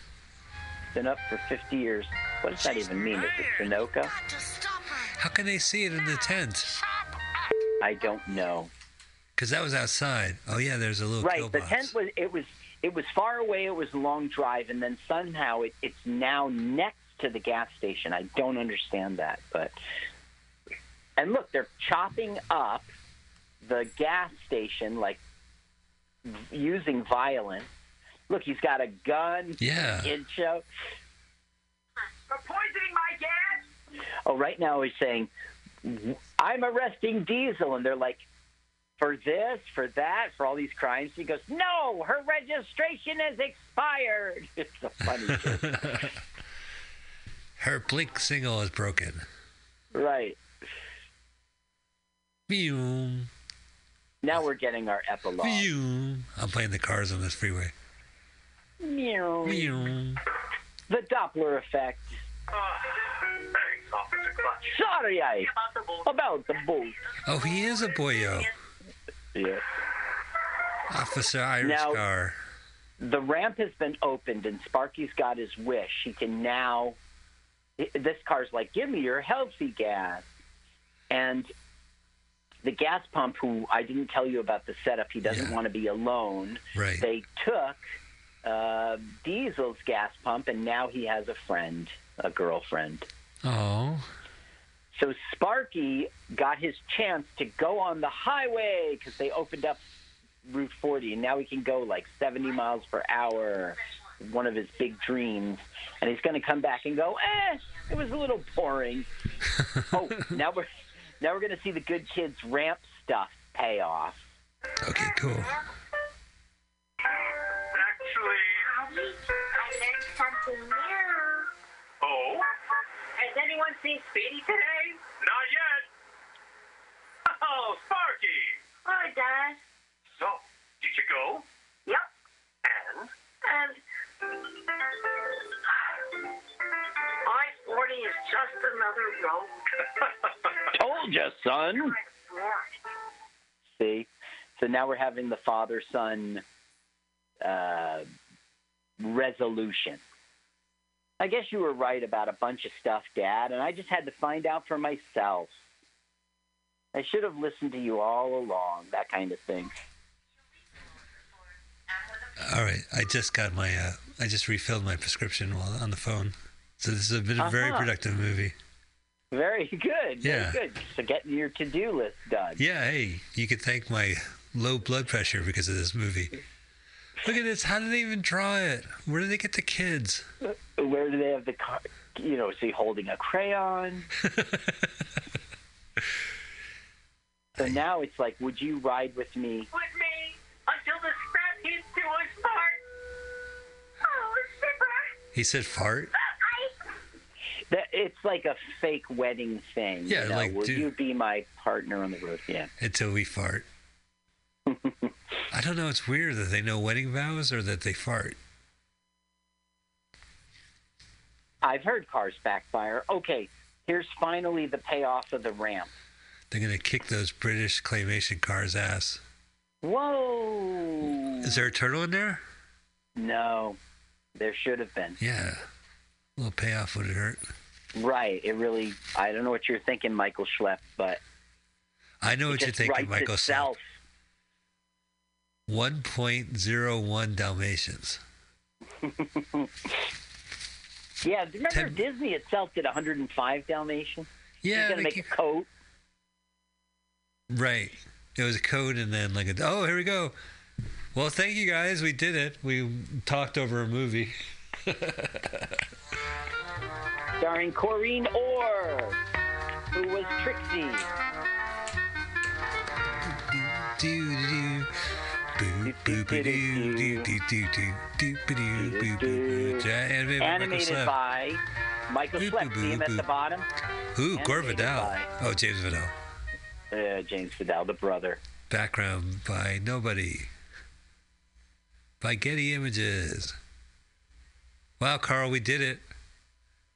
It's Been up for 50 years. What does that even mean? Is it Sunoco? Got to stop her. How can they see it in the tent? I don't know. Because that was outside. Oh yeah, there's a little Right, the killbox. tent was it was it was far away. It was a long drive, and then somehow it, it's now next to the gas station. I don't understand that, but and look, they're chopping up the gas station like v- Mm-hmm. using violence. Look, he's got a gun. Yeah. Kid show. For poisoning my gas. Oh, right now he's saying, "I'm arresting Diesel," and they're like, "For this, for that, for all these crimes." He goes, "No, her registration is expired." It's a funny shit. Her blink signal is broken. right Boom. Now we're getting our epilogue. I'm playing the cars on this freeway. Meow. The Doppler effect. Sorry, I About the bull. about the boat. Oh, he is a boyo. Yeah. Officer Irish Now- car. the ramp has been opened and Sparky's got his wish. He can now. This car's like, give me your healthy gas, and the gas pump. Who I didn't tell you about the setup. He doesn't Yeah. want to be alone. Right. They took uh, Diesel's gas pump, and now he has a friend, a girlfriend. Oh. So Sparky got his chance to go on the highway because they opened up Route 40, and now he can go like 70 miles per hour. One of his big dreams, and he's going to come back and go, "Eh, it was a little boring." oh, now we're now we're going to see the good kids ramp stuff pay off. Okay, cool. Actually, I learned something new. oh, Has anyone seen Speedy today? not yet. Oh, Sparky. Hi, Dad. So, did you go? Yep. And? And I-40 is just another road. Told you, son. See, so now we're having the father-son uh, resolution. I guess you were right about a bunch of stuff, Dad, and I just had to find out for myself. I should have listened to you all along, that kind of thing. All right, I just got my. Uh, I just refilled my prescription while on the phone. So this has been a very Uh-huh. productive movie. Very good. Yeah. Very good. So getting your to-do list done. Yeah, hey, you could thank my low blood pressure because of this movie. Look at this. How did they even draw it? Where did they get the kids? Where do they have the car? You know, is he holding a crayon? so now it's like, would you ride with me? With me until the scrap heaps to us part. Oh, Zipper. He said fart. That it's like a fake wedding thing. Yeah, you know, like, will dude- you be my partner on the road? Yeah. until we fart. I don't know. It's weird that they know wedding vows or that they fart. I've heard cars backfire. Okay, here's finally the payoff of the ramp. They're gonna kick those British claymation cars' ass. Whoa! Is there a turtle in there? No, there should have been. Yeah. Little payoff would hurt. Right. It really. I don't know what you're thinking, Michael Schlepp, but I know what you're thinking, Michael. itself. 1.01 Dalmatians. Yeah, remember Ten- Disney itself did 105 Dalmatians? Yeah, gonna make a coat. right. It was a code and then like a, oh, here we go. Well, thank you guys. We did it. We talked over a movie. starring Corinne Orr, who was Trixie. Animated by Michael Animated Sleff. by Michael Boop, Schlepp. See him at the bottom? Ooh, Gore Vidal. Oh, James Vidal. Uh, James Vidal, the brother. Background by nobody. By Getty Images. Wow, Carl, we did it.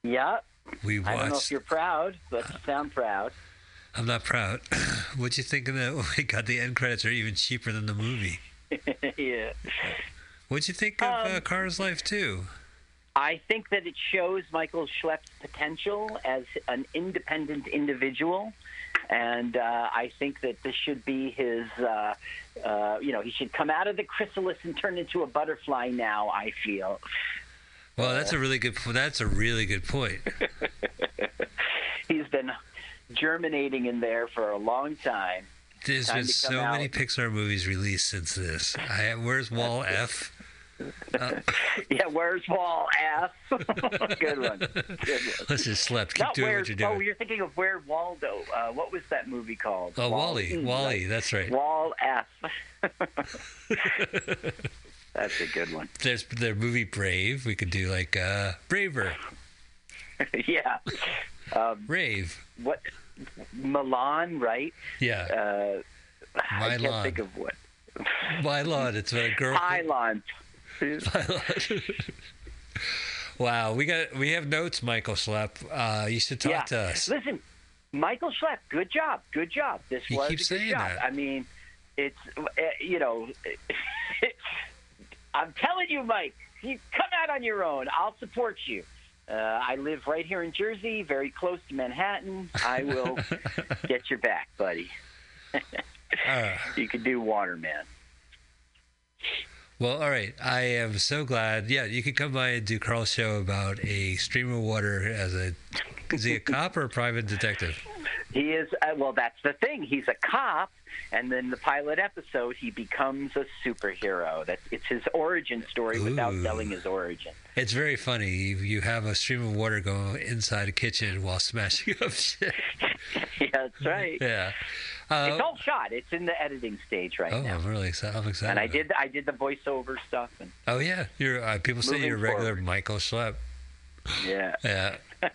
Yeah. We I don't know if you're proud, but you sound proud. I'm not proud. What'd you think of that? Oh my god, the end credits are even cheaper than the movie. yeah. What'd you think of uh, Um, Cars Life 2? I think that it shows Michael Schlepp's potential as an independent individual. And uh, I think that this should be his, uh, uh, you know, he should come out of the chrysalis and turn into a butterfly now, I feel. Well, that's a really good. That's a really good point. He's been germinating in there for a long time. There's Time been so come many. Pixar movies released since this. I, where's Wall F? Uh, Yeah, where's Wall F? Good one. Good one. let's just slept. Keep Not doing what you're doing. Oh, you're thinking of Where Waldo. Uh, what was that movie called? Oh, Wall- Wally. Wally. That's right. Wall F. That's a good one. There's the movie Brave. We could do like uh, Braver, yeah. Um, Rave. what? Milan, right? Yeah, Uh, I can't Milan. think of what. My Lord, it's a girl. Pylon. wow, we got we have notes, Michael Schlepp. Uh, you should talk yeah. to us. Listen, Michael Schlepp, good job, good job. This was a good job. that. I mean, it's uh, you know, I'm telling you, Mike, you come out on your own. I'll support you. Uh, I live right here in Jersey, very close to Manhattan. I will get your back, buddy. Uh, You can do Waterman. well, all right. I am so glad. Yeah, you can come by and do Carl's show about a stream of water as a. Is he a cop or a private detective? He is, uh, well, that's the thing. He's a cop, and then the pilot episode, he becomes a superhero. That's It's his origin story without telling his origin. It's very funny. You, you have a stream of water go inside a kitchen while smashing up shit. yeah, that's right. Yeah. Uh, it's all shot. It's in the editing stage right now. oh, now. I'm really excited. I'm excited. And I did I did the voiceover stuff and Oh yeah, you're. Uh, people say you're regular forward. Michael Schlepp. yeah. Yeah.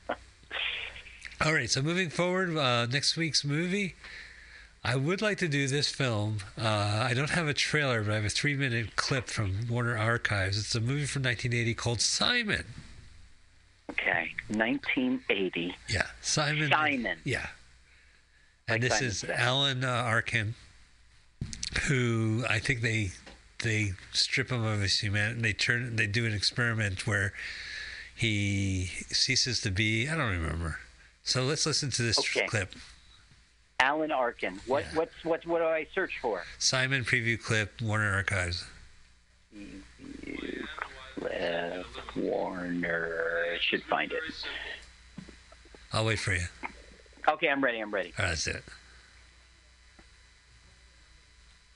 All right. So moving forward, uh, next week's movie. I would like to do this film. Uh, I don't have a trailer, but I have a three-minute clip from Warner Archives. It's a movie from 1980 called Simon. Okay. 1980. Yeah, Simon. Simon. Yeah. And Like this Simon is said. Alan uh, Arkin, who I think they they strip him of his humanity. They turn they do an experiment where he ceases to be. I don't remember. So let's listen to this Okay. clip. Alan Arkin. What Yeah. what's what what do I search for? Simon preview clip, Warner Archives. Cliff Warner. I should find it. I'll wait for you. Okay, I'm ready. I'm ready. All right, that's it.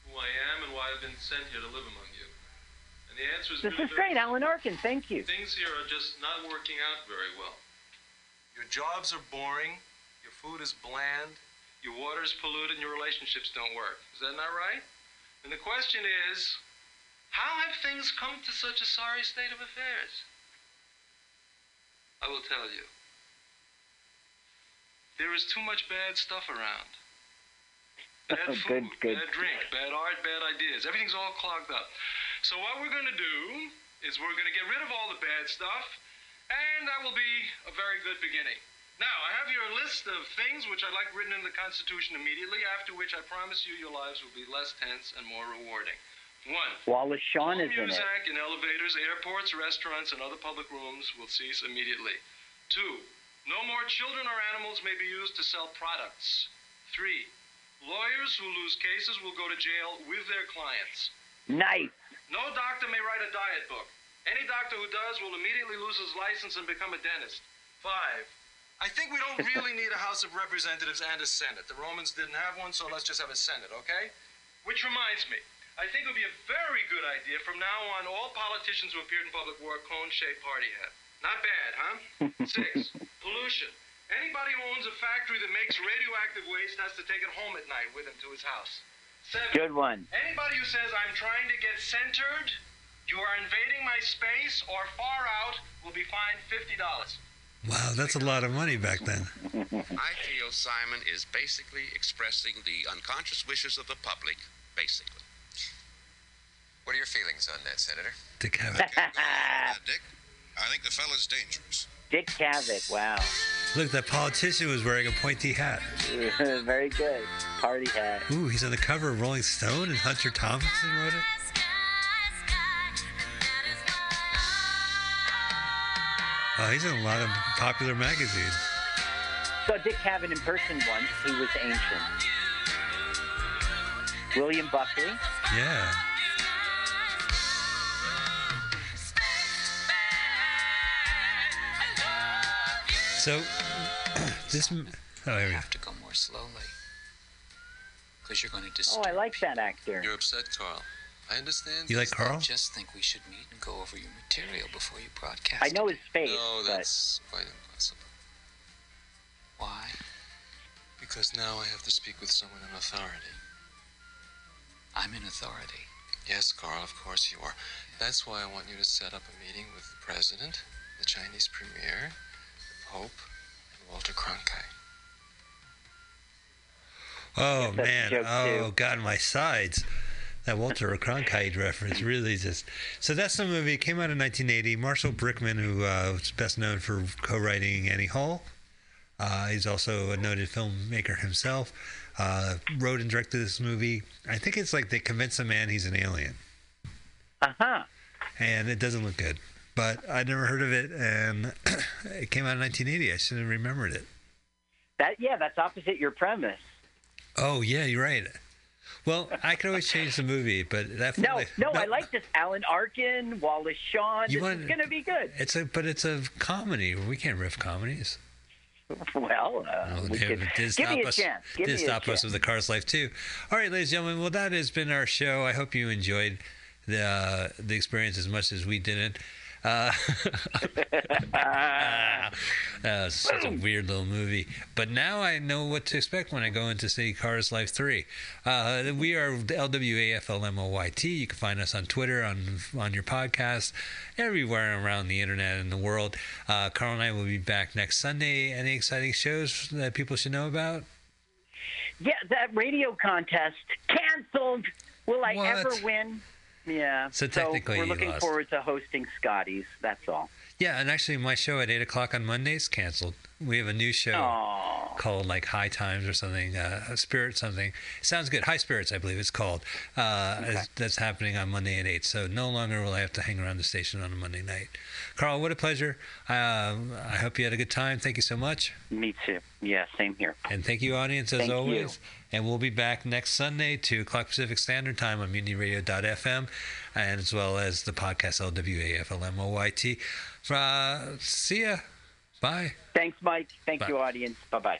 who I am and why I've been sent here to live among you. And the answer is This is great, very- Alan Arkin. Thank you. Things here are just not working out very well. Your jobs are boring, your food is bland, your water's polluted, and your relationships don't work. Is that not right? And the question is, how have things come to such a sorry state of affairs? I will tell you. There is too much bad stuff around. Bad Good, food, good. bad drink, bad art, bad ideas. Everything's all clogged up. So what we're going to do is we're going to get rid of all the bad stuff, and that will be a very good beginning. Now, I have your list of things which I'd like written in the Constitution immediately, after which I promise you your lives will be less tense and more rewarding. One, Wallace Shawn is in it. music in elevators, airports, restaurants, and other public rooms will cease immediately. Two, no more children or animals may be used to sell products. Three, lawyers who lose cases will go to jail with their clients. Nice. No doctor may write a diet book. Any doctor who does will immediately lose his license and become a dentist. Five, I think we don't really need a House of Representatives and a Senate. The Romans didn't have one, so let's just have a Senate, okay? Which reminds me, I think it would be a very good idea from now on all politicians who appeared in public wore a cone-shaped party hat. Not bad, huh? Six, pollution. Anybody who owns a factory that makes radioactive waste has to take it home at night with him to his house. Seven, Good one. Anybody who says I'm trying to get centered, you are invading my space, or far out, will be fined fifty dollars. Wow, that's a lot of money back then. I feel Simon is basically expressing the unconscious wishes of the public, basically. What are your feelings on that, Senator? Dick Cavett. Dick, I think the fella's dangerous. Dick Cavett. Wow. Look, that politician was wearing a pointy hat. Very good. Party hat. Ooh, he's on the cover of Rolling Stone, and Hunter Thompson wrote it. Oh, he's in a lot of popular magazines. So Dick Cavett in person once. He was ancient. William Buckley. Yeah. So, this. m- Oh, here we go. have to go more slowly. Because you're going to Oh. I like that actor. You're upset, Carl. I understand. You like Carl? I Just think we should meet and go over your material before you broadcast. I know his face, No, but that's quite impossible. Why? Because now I have to speak with someone in authority. I'm in authority. Yes, Carl, of course you are. That's why I want you to set up a meeting with the president, the Chinese premier, the Pope, and Walter Cronkite. Oh Yes, that's a man! Oh too. God, my sides. That Walter Cronkite reference really just. So that's the movie. It came out in 1980. Marshall Brickman, who uh, was best known for co-writing Annie Hall, uh, he's also a noted filmmaker himself. Uh, wrote and directed this movie. I think it's like they convince a man he's an alien. uh huh. and it doesn't look good. But I never heard of it, and it came out in 1980. I shouldn't have remembered it. That yeah, that's opposite your premise. Oh yeah, you're right. Well, I can always change the movie, but that No, no, I like this. Alan Arkin, Wallace Shawn. You This want- is going to be good. It's a but it's a comedy. We can't riff comedies. Well, uh, we it did give stop me a us. chance. Give did stop us chance. with the Cars Life too. All right, ladies and gentlemen. Well, that has been our show. I hope you enjoyed the uh, the experience as much as we didn't. Uh, uh, it's such a weird little movie. But now I know what to expect when I go in to see Cars Life 3. Uh, we are the LWAFLMOYT. You can find us on Twitter, on on your podcast, everywhere around the internet and the world. Uh, Carl and I will be back next Sunday. Any exciting shows that people should know about? Yeah, that radio contest canceled. Will I What? ever win? Yeah. So technically so we're looking lost. forward to hosting Scotty's. That's all. Yeah, and actually, my show at eight o'clock on Mondays canceled. We have a new show Aw. called like High Times or something, uh, Spirit something. sounds good. High Spirits, I believe it's called. Uh, is- That's happening on Monday at eight. So no longer will I have to hang around the station on a Monday night. Carl, what a pleasure. Um, I hope you had a good time. Thank you so much. Me too. Yeah, same here. And thank you, audience, as Thank you. Always. And we'll be back next Sunday, 2 o'clock Pacific Standard Time on MutinyRadio.fm, and as well as the podcast LWAFLMOYT. Uh, see ya. Bye. Thanks, Mike. Thank Bye. you, audience. Bye bye.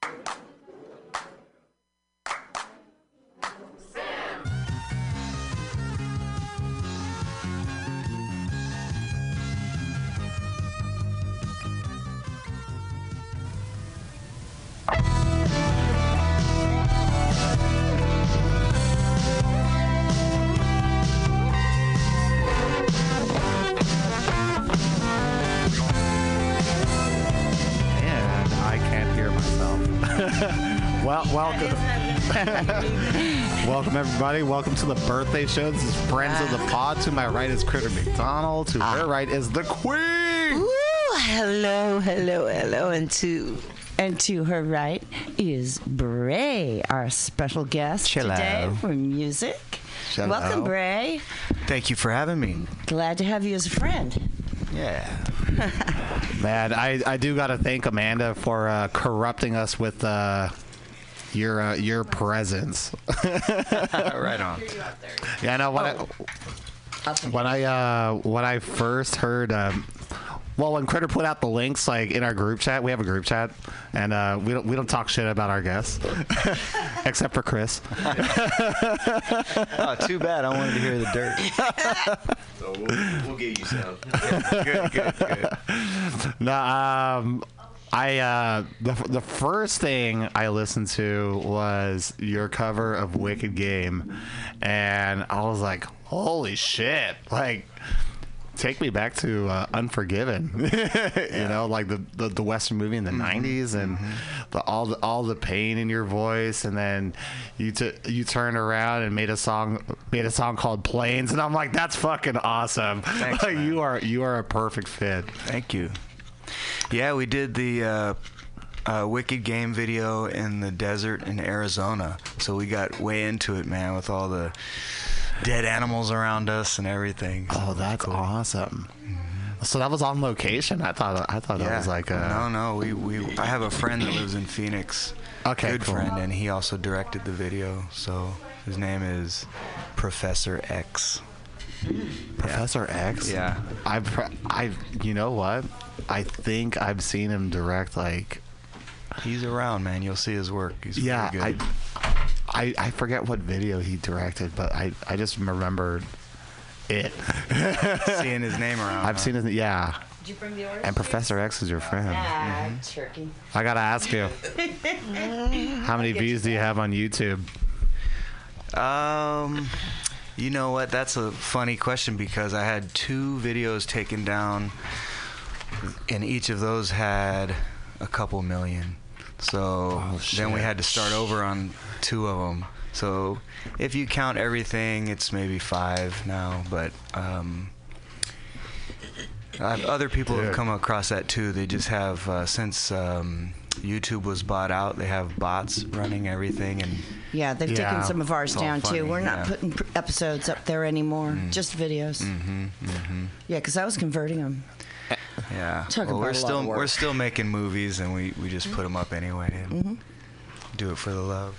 Everybody. Welcome to the birthday show. This is Friends of the Pod. To my right is Critter McDonald. To her right is the Queen. Ooh, hello, hello, hello, and to and to her right is Bray, our special guest today for music. Hello. Welcome, Bray. Thank you for having me. Glad to have you as a friend. Yeah. Man, I, I do got to thank Amanda for uh, corrupting us with uh, your uh, your presence. right on. Yeah, I know when I when I uh, when I first heard um, well, when Critter put out the links, like in our group chat, we have a group chat, and uh, we don't we don't talk shit about our guests, except for Chris. oh, too bad. I wanted to hear the dirt. So we'll, we'll get you some. good, good, good. no, um, I uh, the the first thing I listened to was your cover of Wicked Game, and I was like, "Holy shit!" Like, take me back to uh, Unforgiven. you know, like the, the the Western movie in the '90s, and the all the all the pain in your voice, and then you t- you turned around and made a song made a song called Planes, and I'm like, "That's fucking awesome!" Thanks, like, you are you are a perfect fit. Thank you. Yeah, we did the uh, uh, Wicked Game video in the desert in Arizona. So we got way into it, man, with all the dead animals around us and everything. Oh, that's awesome. So that was on location. I thought I thought that was like a no, no. We, we I have a friend that lives in Phoenix. Okay, good cool. friend, and he also directed the video. So his name is Professor X. Professor X. Yeah. I've I you know what? I think I've seen him direct like He's around, man. You'll see his work. He's yeah. good. I, I I forget what video he directed, but I I just remembered it. Seeing his name around. I've huh? seen his yeah. Did you bring the orange? And Professor X is your friend. Ah, turkey. I gotta ask you, how many views do you have on YouTube? Um, you know what? That's a funny question because I had two videos taken down, and each of those had a couple million. So then we had to start over on two of them. So if you count everything, it's maybe five now. But um, other people have come across that too. They just have uh, since um, YouTube was bought out, they have bots running everything and. Yeah, they've Yeah. taken some of ours down funny, too. We're not yeah. putting pr- episodes up there anymore, just videos. Mm-hmm, mm-hmm. Yeah, because I was converting them. Yeah. Talk well, about we're a lot still of work. we're still making movies, and we, we just put them up anyway and Mhm. do it for the love.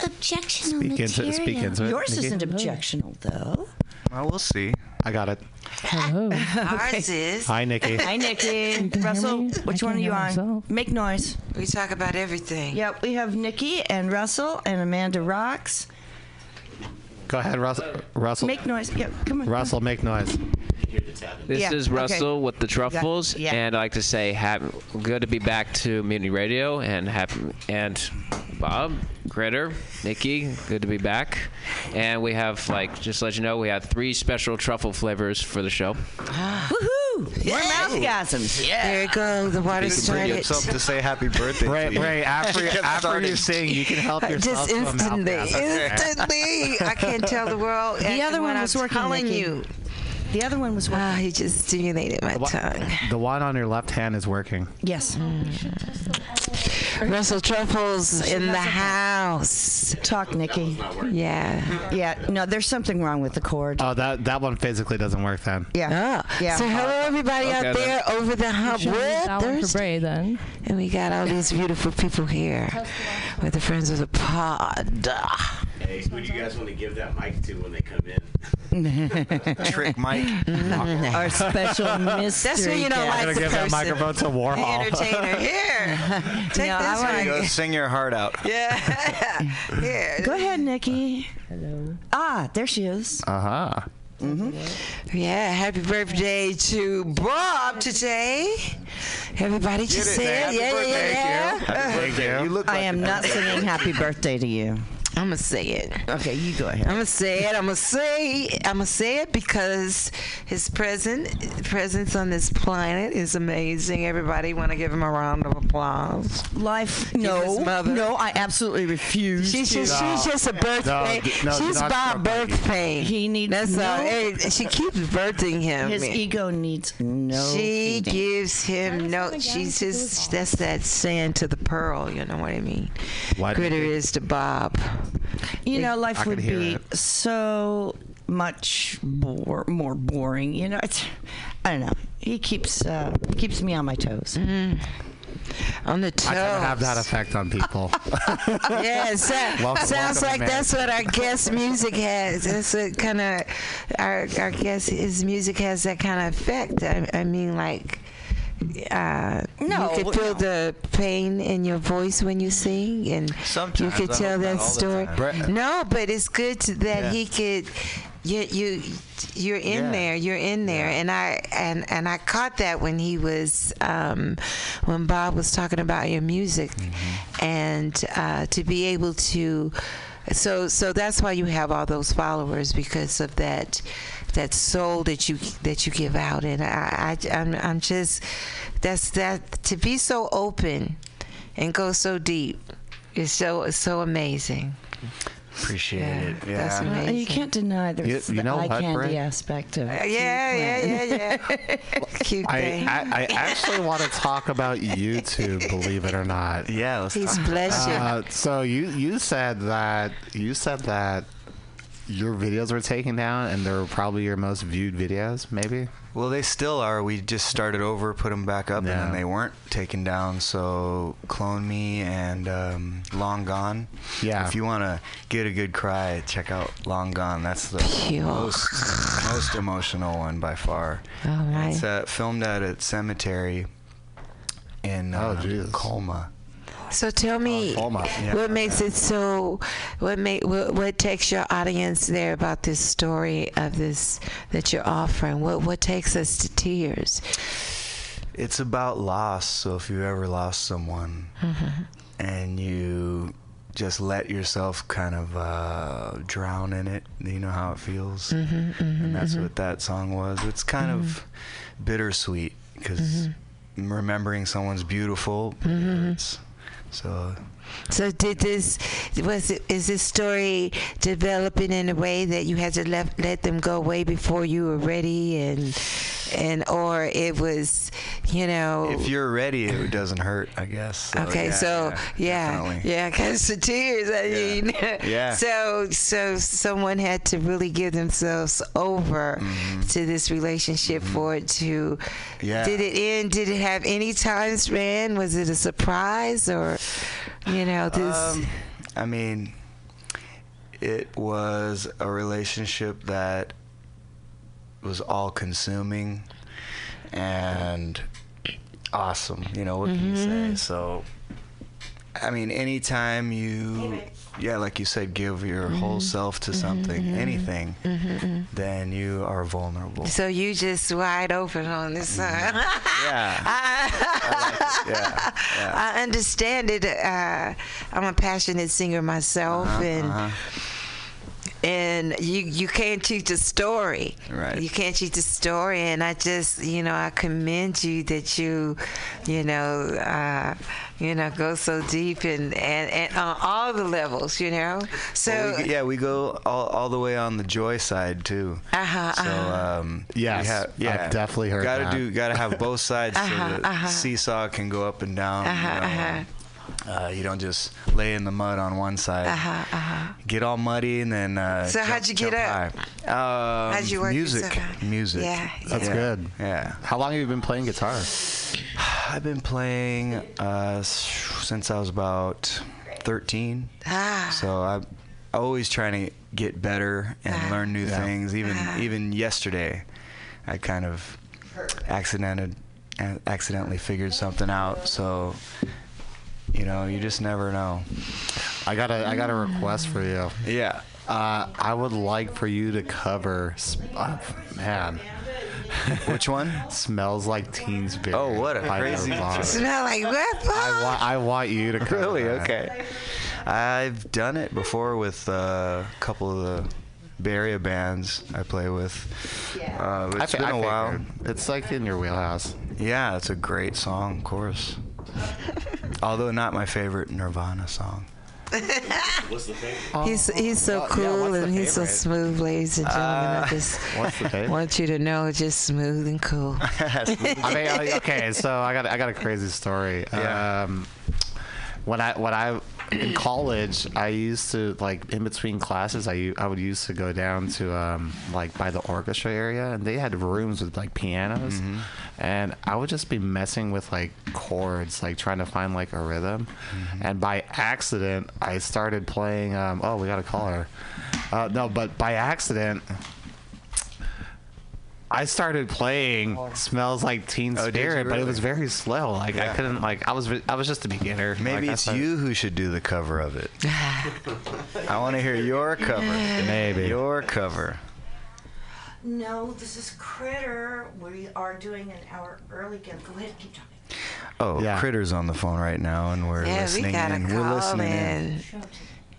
Objectional Speak into- speak into it, Yours Nikki. isn't objectional though. Well, we'll see. I got it. Hello. Ours is. Hi, Nikki. Hi, Nikki. Russell, which one are you on? Make noise. We talk about everything. Yep, we have Nikki and Russell and Amanda Rocks. Go ahead, Russell. Uh, Russell. Make noise. Yep, come on. Russell, make noise. This Yeah, is okay. Russell with the Truffles, yeah. and I'd like to say hap- good to be back to Mutiny Radio, and hap- and Bob, Critter, Nikki, good to be back. And we have like just to let you know we have three special truffle flavors for the show. Woohoo! More mouthgasms. Yeah. There you go. The water You can bring yourself to say happy birthday. Right, to you. After after you sing, you can help yourself Just to a instantly, instantly. I can't tell the world. The other what one I'm was working, telling you. The other one was working. Ah, he just stimulated my The one- tongue. The one on your left hand is working. Yes. Russell Truffles in the house. Talk, Nikki. Yeah. Yeah. No, there's something wrong with the cord. Oh, that that one physically doesn't work then. Yeah. Oh, Yeah. So hello everybody Okay, out then. there over the hump. Should have used What? that Thursday? Bray then. And we got all these beautiful people here with the friends of the pod. Hey, who do you guys want to give that mic to when they come in? Trick Mike. Our special mystery. That's when you don't guest. like Gonna the give that person. microphone to Warhol. The entertainer. Here. Take No, I this one. Go sing your heart out. Yeah. Here. Go ahead, Nikki. Hello. Ah, there she is. Uh huh. Mhm. Yeah, happy birthday to Bob today. Everybody Get just it, say it. Happy Yeah, birthday. yeah, Happy yeah. birthday. You look I am not singing happy birthday to you. I'm gonna say it. Okay, you go ahead. I'm gonna say it. I'm gonna say. I'm gonna say it because his present presence on this planet is amazing. Everybody want to give him a round of applause. Life. No. No, I absolutely refuse. She's to. just, she's just a birth No, pain. no, she's not by birth pain. He needs That's no. all. Hey, she keeps birthing him. His man. ego needs no. She feeding. gives him no. She's just that's that sand to the pearl. You know what I mean? Why Critter is to Bob. You know, life I would be it. so much bore, more boring. You know, it's. I don't know. He keeps uh, keeps me on my toes. On the toes. I try to have that effect on people. yeah, so, Welcome- sounds welcome like that's what our guest music has. That's what kind of our our guest his music has that kind of effect. I, I mean, like uh, No, you could feel no. the pain in your voice when you sing, and you could I tell that story. No, but it's good to, that Yeah. he could. You you you're in Yeah. there. You're in there, and I and and I caught that when he was um, when Bob was talking about your music, Mm-hmm. and uh, to be able to. So so that's why you have all those followers because of that that soul that you that you give out and I, I I'm I'm just that's that to be so open and go so deep is so is so amazing. Appreciate Yeah, it. Yeah. that's Well, you can't deny there's You- you the eye what, candy Brett? aspect of it. Yeah, yeah, yeah, yeah. Cute I, thing. I, I actually want to talk about YouTube, believe it or not. Yeah, let's He's talk. blushing. Uh, so you you said that you said that your videos were taken down and they were probably your most viewed videos, maybe. Well, they still are. We just started over, put them back up, Yeah. and then they weren't taken down. So, Clone Me and um, Long Gone. Yeah. If you want to get a good cry, check out Long Gone. That's the Pure. most most emotional one by far. All right. It's uh, filmed at a cemetery in uh, Oh, Jesus. Colma. So tell me, Colma. Yeah. what makes it so? What make what, what takes your audience there about this story of this that you're offering? What what takes us to tears? It's about loss. So if you ever lost someone and you just let yourself kind of uh, drown in it, you know how it feels. Mm-hmm, and that's what that song was. It's kind of bittersweet because Mm-hmm. remembering someone's beautiful, but it hurts. So So did this was it is this story developing in a way that you had to let let them go away before you were ready and and or it was you know if you're ready, it doesn't hurt, I guess. So, Okay, yeah, so yeah, yeah, because the tears. I Yeah. mean, Yeah. So, so someone had to really give themselves over to this relationship for it to. Mm-hmm. Yeah. Did it end? Did it have any time span? Was it a surprise or, you know, this? Um, I mean, it was a relationship that was all consuming and awesome. You know, what can you say? So, I mean, anytime you, yeah, like you said, give your whole self to something, anything, then you are vulnerable. so you just wide open on this side. Yeah. I, Yeah. Yeah. I understand it. Uh, I'm a passionate singer myself, Uh-huh, and uh-huh. And you you can't teach a story. Right. You can't teach a story, and I just you know I commend you that you, you know, uh, you know go so deep and and, and on all the levels, you know. So Well, we, yeah, we go all, all the way on the joy side too. Uh-huh, so uh-huh. um, Yes, we have, I've yeah, definitely heard Gotta do, gotta have both sides Uh-huh, so the uh-huh. seesaw can go up and down. Uh-huh, you, know, uh-huh. Uh, you don't just lay in the mud on one side. uh-huh, uh-huh. Get all muddy and then. Uh, So how'd you get jump up? Um, How'd you work music, music. Yeah, That's Yeah, good. Yeah, How long have you been playing guitar? I've been playing uh, since I was about 13. Ah. So I'm always trying to get better and Uh-huh. learn new Yeah. things. Even Uh-huh. even yesterday, I kind of accidented accidentally figured something out. So you know, you just never know. I got a I got a request for you. Yeah. Uh, I would like for you to cover. sp- Uh, man. Which one? Smells like Teen Spirit. Oh, what a by crazy Nirvana. Smell like what? I want I want you to cover Really? that. Okay. I've done it before with uh, a couple of the Bay Area bands I play with. Uh, I it's fi- been I a while. figured. It's like in your wheelhouse. Yeah, it's a great song, of course. Although not my favorite Nirvana song. What's the favorite? He's he's so Well, yeah, cool and he's so smooth, ladies and gentlemen. Uh, I just What's the favorite? want you to know, just smooth and cool. I mean, okay, so I got I got a crazy story. Yeah. Um, when I when I in college, I used to like in between classes, I I would used to go down to um, like by the orchestra area, and they had rooms with like pianos, Mm-hmm. and I would just be messing with like chords, like trying to find like a rhythm, Mm-hmm. and by accident, I started playing. Um, oh, we got a caller. Uh, no, but by accident. I started playing "Smells Like Teen Oh, did you Spirit," but it was very slow. Like I couldn't like I was I was just a beginner. Maybe Like, it's started- you who should do the cover of it. I want to hear your cover. Maybe. Your cover. No, this is Critter. We are doing an hour early. Go go ahead, and keep talking. Oh, Critter's on the phone right now, and we're Yeah, we listening got a in. We're call listening in. in.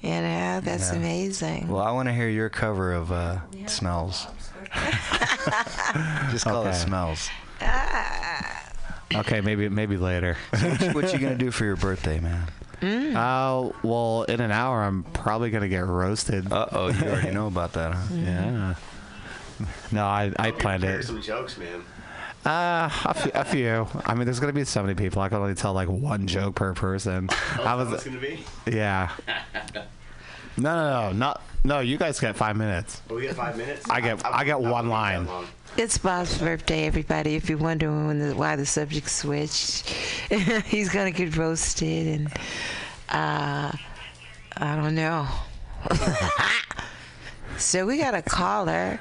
You know, that's Yeah. amazing. Well, I want to hear your cover of uh, "Smells." Just call it Okay. "Smells." Okay, maybe maybe later. what, what you gonna do for your birthday, man? Oh well, in an hour I'm probably gonna get roasted. Uh oh, you already know about that, huh? Yeah. No, I I planned it. some jokes, man. Uh, a few, a few. I mean, there's gonna be so many people. I can only tell like one joke per person. Oh, I that's was. gonna be. Yeah. No, no, no, not. No, you guys get five minutes. Oh, we got five minutes. I get I get one line. It's Bob's birthday, everybody. If you're wondering when the, why the subject switched, he's gonna get roasted, and uh, I don't know. so we got a caller,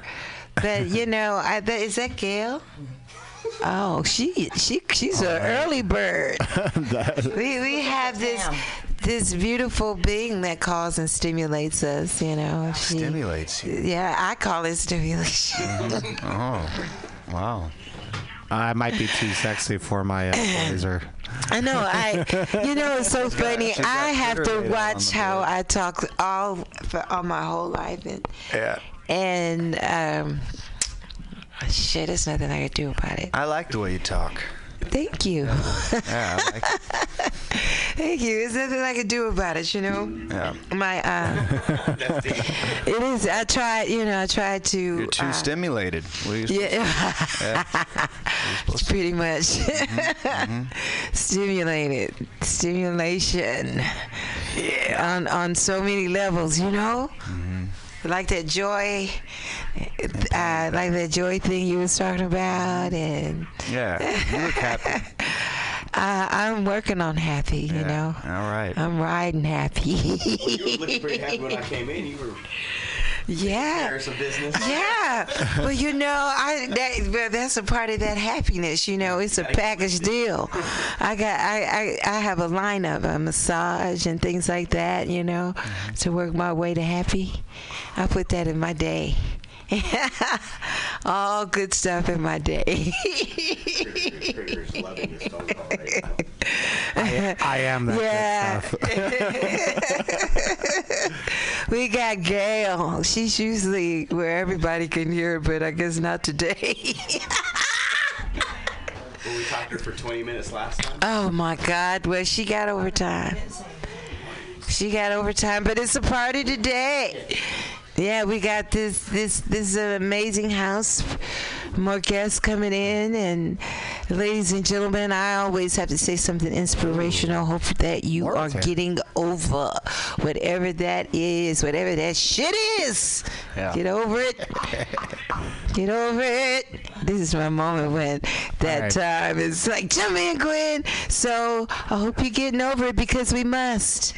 but you know, I, that, is that Gail? Oh, she she she's an early bird. we we have this this beautiful being that calls and stimulates us. You know, she, Stimulates you. Yeah, I call it stimulation. Oh, wow. I might be too sexy for my uh, blazer. I know. I, you know, it's so She's funny. got I have to watch the how I talk all for all my whole life, and Yeah. and um, shit, there's nothing I can do about it. I like the way you talk. Thank you. Yeah, like Thank you. There's nothing I can do about it. You know, Yeah. my uh, it is. I tried. You know, I tried to. You're too uh, stimulated. What are you Yeah. to- Pretty much. Mm-hmm. Stimulated. Stimulation. Yeah. On on so many levels, you know? Mm-hmm. Like that joy uh, like the joy thing you was talking about and Yeah, you look happy. uh, I'm working on happy, you know. All right. I'm riding happy. you were looking pretty happy when I came in. You were Yeah. there some business. Yeah, well, you know, I that well, that's a part of that happiness. You know, it's a package deal. I got I, I I have a lineup, a massage and things like that. You know, to work my way to happy. I put that in my day. All good stuff in my day. I, I am that Yeah. good stuff. we got Gail. She's usually where everybody can hear, but I guess not today. Well, we talked to her for 20 minutes last time. Oh my God! Well, she got overtime. She got overtime, but it's a party today. Yeah, we got this this this uh, amazing house. More guests coming in, and ladies and gentlemen, I always have to say something inspirational. Hope that you are getting over whatever that is, whatever that shit is. Yeah. Get over it. Get over it. This is my moment when that right. time is like, jump in, Gwen. So I hope you're getting over it because we must.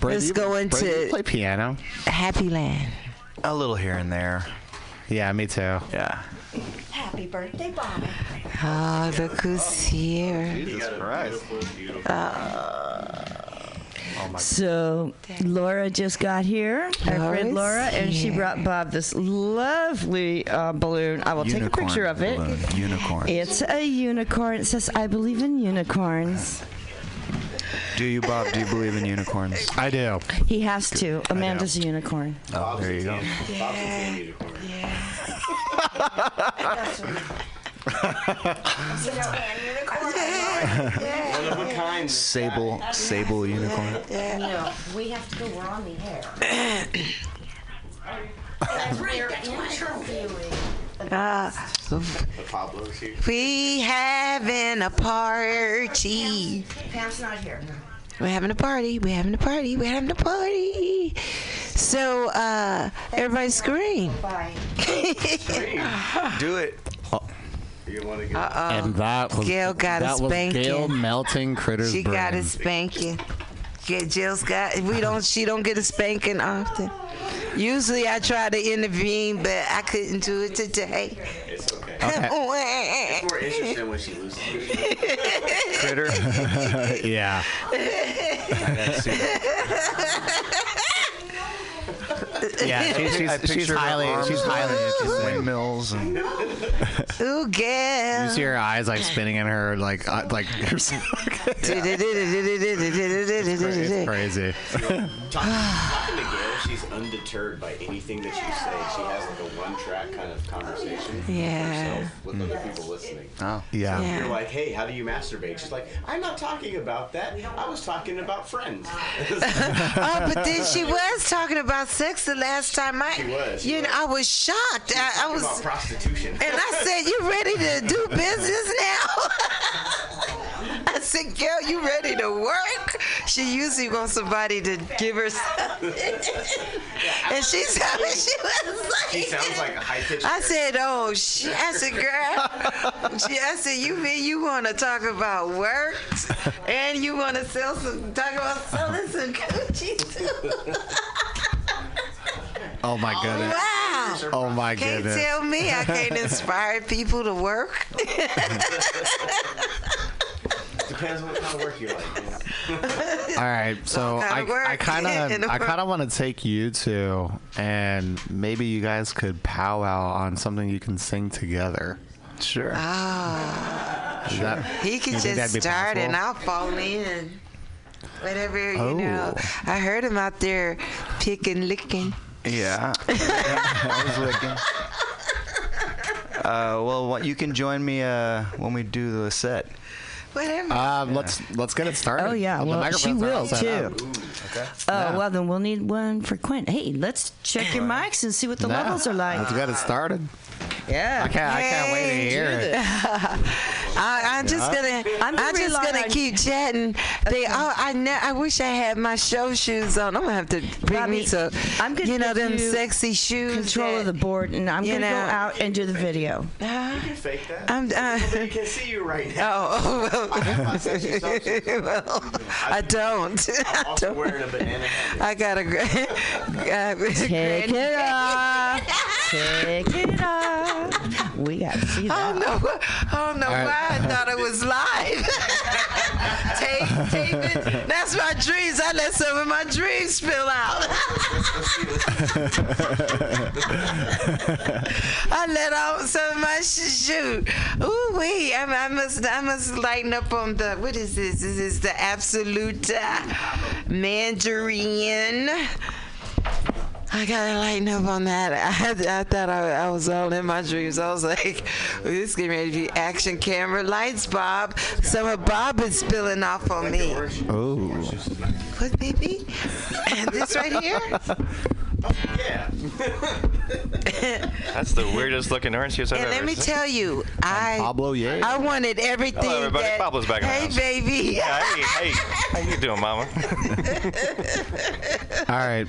Brady, Let's go into play piano. Happy Land. A little here and there. Yeah, me too. Yeah. Happy birthday, Bob. Oh, look who's here. Jesus Christ. So Laura just got here, our friend Laura's Laura, and she here. brought Bob this lovely uh, balloon. I will take a picture of it. balloon. Unicorn. It's a unicorn. It says, "I believe in unicorns." Do you, Bob? Do you believe in unicorns? I do. He has to. Amanda's a unicorn. Oh, there you go. One of a kind. Sable, sable unicorn. No, we have to go. We're on the air. As we're interviewing. Uh, The Pablo's we having a party. Pam's not here. We're having a party. We're having a party. We're having a party. So, uh, everybody scream. Bye. Do it. You want to get Uh-oh. And that was Gail got a that was spanking. Gail melting critters. She brain. got a spanking. Yeah, Jill's got. We don't. She don't get a spanking often. Usually, I try to intervene, but I couldn't do it today. It's okay. It's more interesting when she loses. Critter. yeah. Yeah, she's, she's, I she's picture the highly arms she's highly interested. windmills and Ooh, girl. You see her eyes like spinning in her like uh, like it's crazy. Talking to Gail, she's undeterred by anything that you say. She has like a one-track kind of conversation with herself with other people listening. Oh, yeah. Yeah. You're like, hey, how do you masturbate? She's like, I'm not talking about that. I was talking about friends. oh, but then she was talking about sex the last time I. She was, she you know, I was shocked. I, I was. about prostitution. And I said, "You ready to do business now?" I said, "Girl, you ready to work?" She usually wants somebody to give her something, and she me she was like. She sounds like a high-pitched. I said, "Oh shit!" I said, "Girl," she, I said, "You mean you want to talk about work, and you want to sell some talk about selling some coochie too?" Oh my goodness. Wow. Oh my goodness. Can't tell me I can't inspire people to work. Depends on what kind of work you like. All right, so kinda I. I kind of I kind of want to take you two, and maybe you guys could powwow on something you can sing together. Sure. Ah, Is that, he could you think that'd just be start and? I'll fall in. Whatever, you Oh. know. I heard him out there picking, licking. Yeah. I was looking. Uh, well, what, you can join me uh, when we do the set. Whatever. Um, let's let's get it started. Oh yeah, The well she microphones are all will too. up. Okay. Oh well, then we'll need one for Quinn. Hey, let's check your mics and see what the Yeah, levels are like. Let's get it started. Yeah. I can't I can't wait to hear it. I, I'm just Yeah. gonna. I'm I'm, just rely gonna on- keep chatting. They. Oh, I. Ne- I wish I had my show shoes on. I'm gonna have to bring Bobby, me some. I'm gonna You know them you sexy shoes. Control of the board, and I'm gonna go out and do the video. You can fake that. I'm. Uh, They can see you right now. oh, well, I have my sexy socks. well, I don't. I'm also don't. wearing a banana hat. I got a. gra- uh, Take it off. Take it off. We got to see I that. don't know. I don't know All right. why I thought it was live. tape, tape it. That's my dreams. I let some of my dreams spill out. I let out some of my sh- shoot. Ooh wee! I, I must, I must lighten up on the. What is this? This is the absolute uh, Mandarin. I gotta lighten up on that. I, I thought I, I was all in my dreams. I was like, this is getting ready to be action camera lights, Bob. Some of Bob is spilling off on me. Oh. What, baby? And this right here? Yeah. That's the weirdest looking orange juice I've And ever let me seen. tell you, I Pablo Ye. I wanted everything Hello, everybody. that. Pablo's back in the hey, house. baby. Yeah, hey, hey, how you doing, Mama? All right.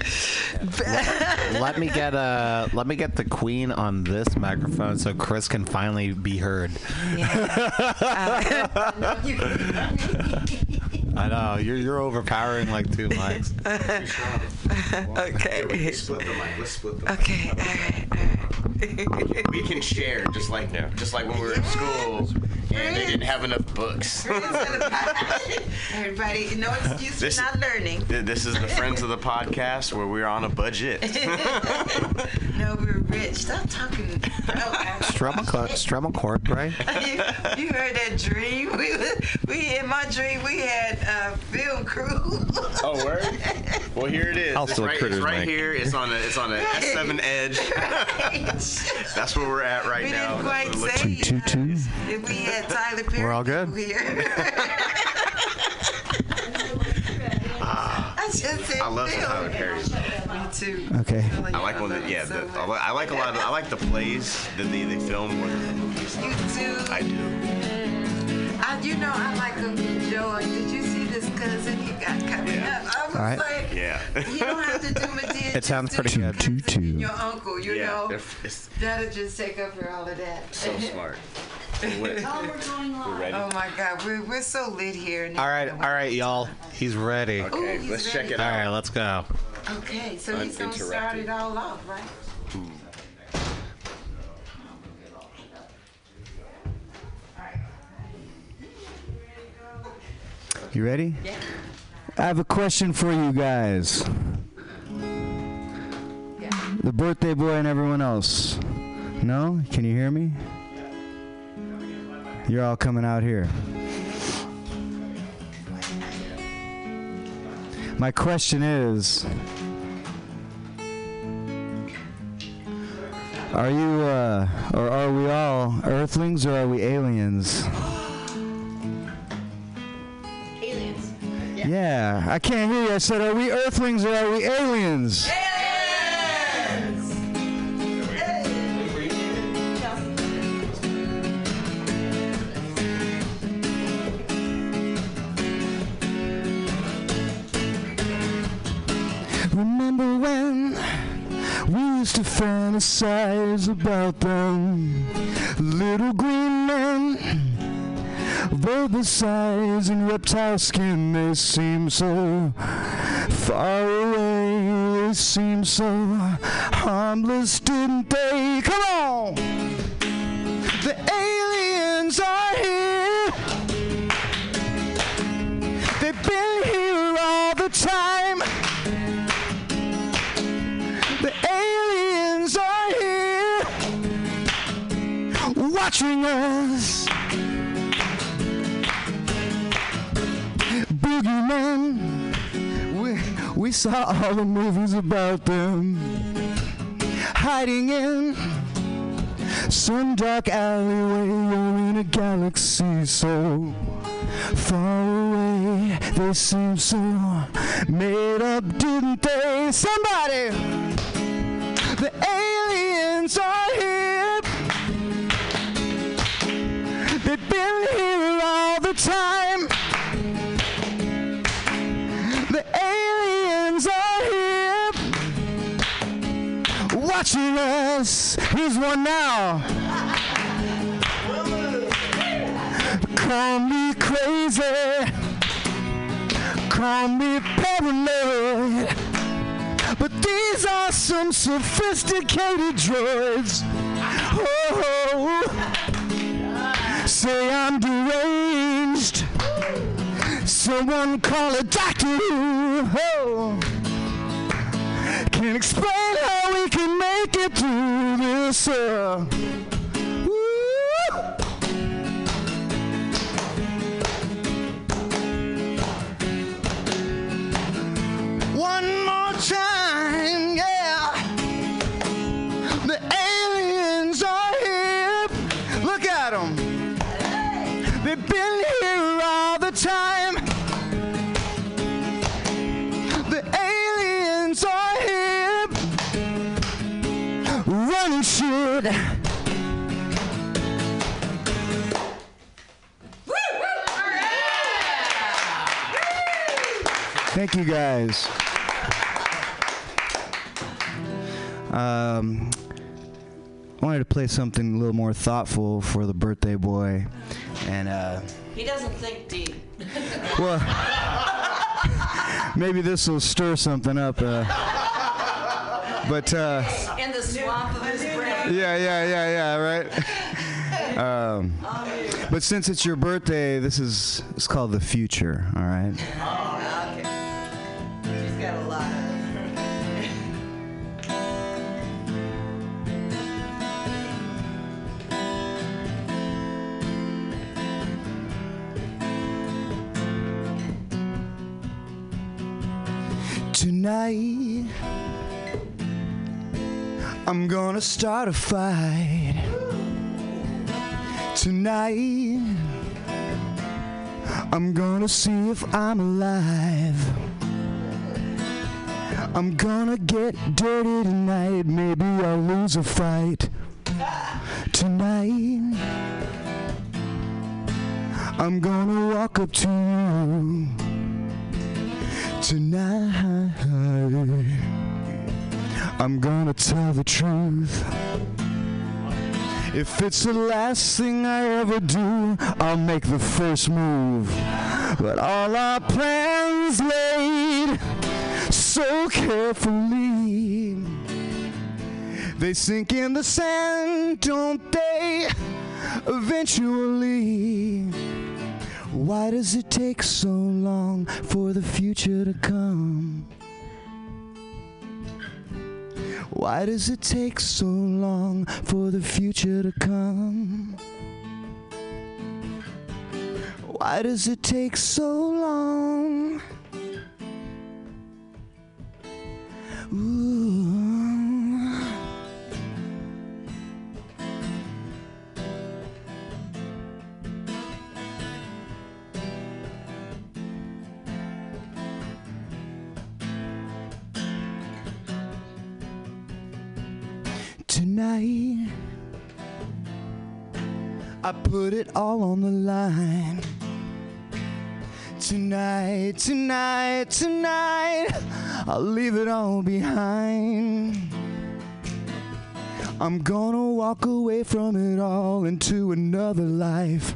let, let me get uh let me get the queen on this microphone so Chris can finally be heard. I know you're you're overpowering like two mics. okay. Let's split the mic. Let's split the mic. Okay. All right. All right. We can share just like just like when we were in school and they didn't have enough books. Everybody, no excuse This- for not learning. This is the Friends of the Podcast where we're on a budget. No, we're rich. Stop talking. Strum a cl- strum a chord, right? you, you heard that dream? We was- we in my dream we had a film crew. Oh, word? Well, here it is. I'll It's right, critters, it's right Mike. here. It's on a it's on a S7 Edge. That's where we're at right We now. didn't quite That's it say looks Two two. if we had Tyler Perry We're all good. here. Ah. I just said I love film. Tyler Perry. Me too. Okay. I like when the, yeah, the, I, like a lot of I like the plays that they, they film more than the movies. You too. I do. I, you know, I like Uncle Joe. Did you see this cousin he got coming Yeah. up? I was All right. like, Yeah. you don't have to do Madea. It sounds pretty good. Two two. Your uncle, you yeah. know, they're that'll just take up for all of that. so smart. Oh, we're. Oh my God, we're, we're so lit here. All right, all right, y'all. He's ready. All Okay, he's let's check it right, out. let's go. Okay, so he's gonna start it all off, right? Hmm. You ready? Yeah. I have a question for you guys. The birthday boy and everyone else. No? Can you hear me? You're all coming out here. My question is Are you, uh, or are we all Earthlings or are we? Aliens. Yeah, I can't hear you. I said, are we Earthlings or are we aliens? Remember when we used to fantasize about them little green men, verbal size and reptile skin? They seem so far away. They seem so harmless, didn't they? Come on, the aliens are here. They've been here all the time. The aliens are here watching us. Boogeyman, we, we saw all the movies about them hiding in some dark alleyway or in a galaxy so far away. They seem so made up, didn't they? Somebody! The aliens are here. They've been here all the time. The aliens are here. Watching us. Here's one now. Call me crazy. Call me paranoid. But these are some sophisticated droids. Oh, say I'm deranged. Someone call a doctor. Oh, can't explain how we can make it through this. Uh. One more time, yeah. The aliens are here. Look at them. They've been here Thank you guys. Um, I wanted to play something a little more thoughtful for the birthday boy, and uh, He doesn't think deep. well, maybe this will stir something up. Uh, but uh, In the swamp of his brain. Yeah, yeah, yeah, yeah, right. Um, but since it's your birthday, this is it's called the future. All right. I'm gonna start a fight. Tonight, I'm gonna see if I'm alive. I'm gonna get dirty tonight. Maybe I'll lose a fight. Tonight, I'm gonna walk up to you. Tonight, I'm gonna tell the truth. If it's the last thing I ever do, I'll make the first move. But all our plans laid so carefully, they sink in the sand, don't they? Eventually, Why does it take so long for the future to come? Why does it take so long for the future to come? Why does it take so long? Ooh. Tonight, I put it all on the line. Tonight, tonight, tonight, I'll leave it all behind. I'm gonna walk away from it all into another life.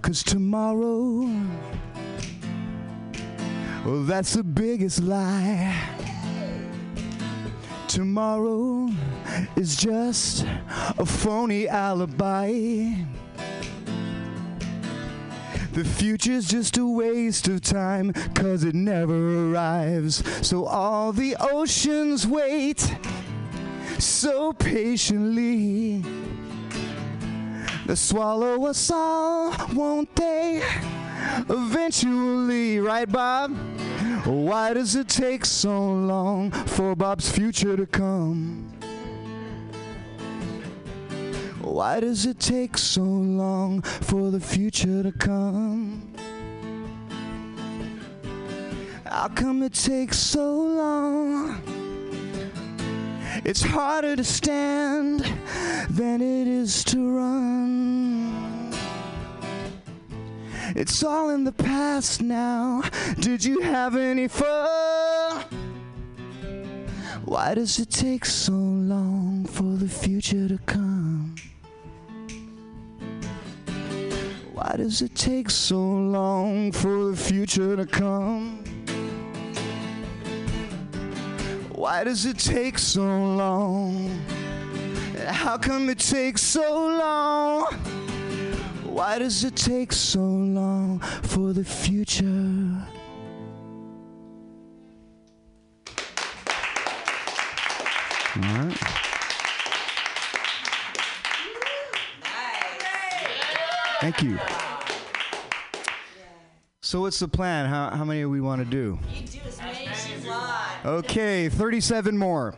Cause tomorrow, well, that's the biggest lie. Tomorrow is just a phony alibi. The future's just a waste of time, cause it never arrives. So all the oceans wait so patiently. They swallow us all, won't they? Eventually, right, Bob? Why does it take so long for Bob's future to come? Why does it take so long for the future to come? How come it takes so long? It's harder to stand than it is to run. It's all in the past now. Did you have any fun? Why does it take so long for the future to come? Why does it take so long for the future to come? Why does it take so long? How come it takes so long? Why does it take so long for the future? All right. Thank you. So what's the plan? How, how many do we want to do? You do as many as you want. Okay, 37 more.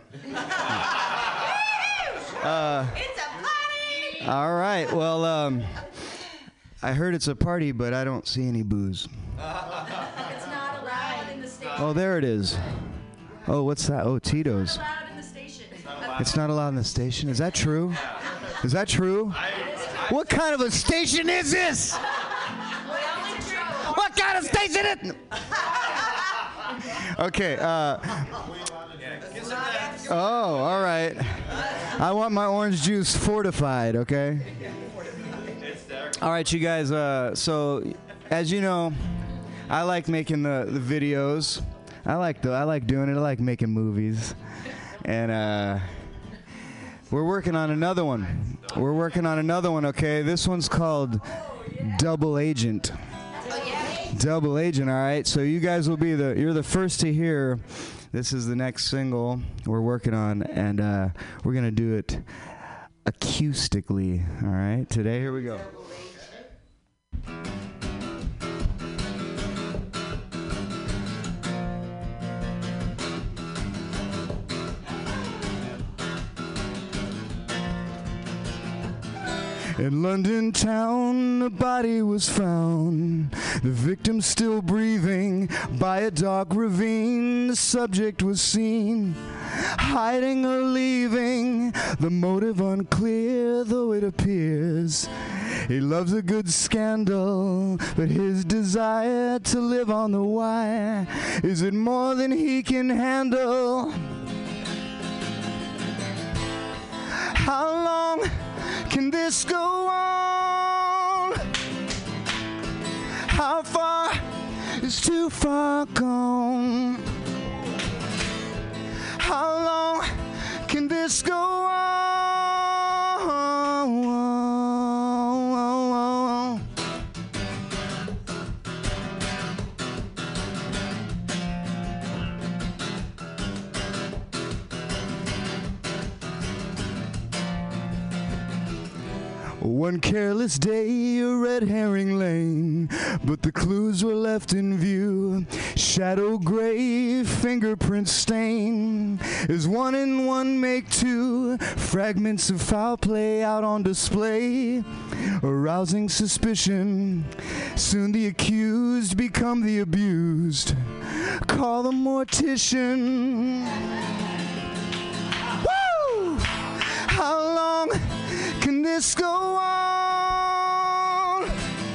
Uh, It's a party! all right. Well, um, I heard it's a party, but I don't see any booze. It's not allowed in the station. Oh, there it is. Oh, what's that? Oh, Tito's. allowed in the station. It's not allowed in the station. Is that true? Is that true? What kind of a station is this? What kind of station is it? Okay. Uh, oh, all right. I want my orange juice fortified. Okay. All right, you guys. Uh, so, as you know, I like making the, the videos. I like the I like doing it. I like making movies, and uh, we're working on another one. We're working on another one. Okay, this one's called Double Agent. Double Agent. All right. So you guys will be the you're the first to hear. This is the next single we're working on, and uh, we're gonna do it acoustically. All right. Today, here we go. In London town, a body was found. The victim still breathing by a dark ravine. The subject was seen hiding or leaving. The motive unclear, though it appears. He loves a good scandal, but his desire to live on the wire is it more than he can handle? How long can this go on? How far is too far gone? How long can this go on? One careless day, a red herring lane, but the clues were left in view. Shadow gray, fingerprint stain. Is one and one make two? Fragments of foul play out on display, arousing suspicion. Soon the accused become the abused. Call the mortician. Woo! How long can this go on?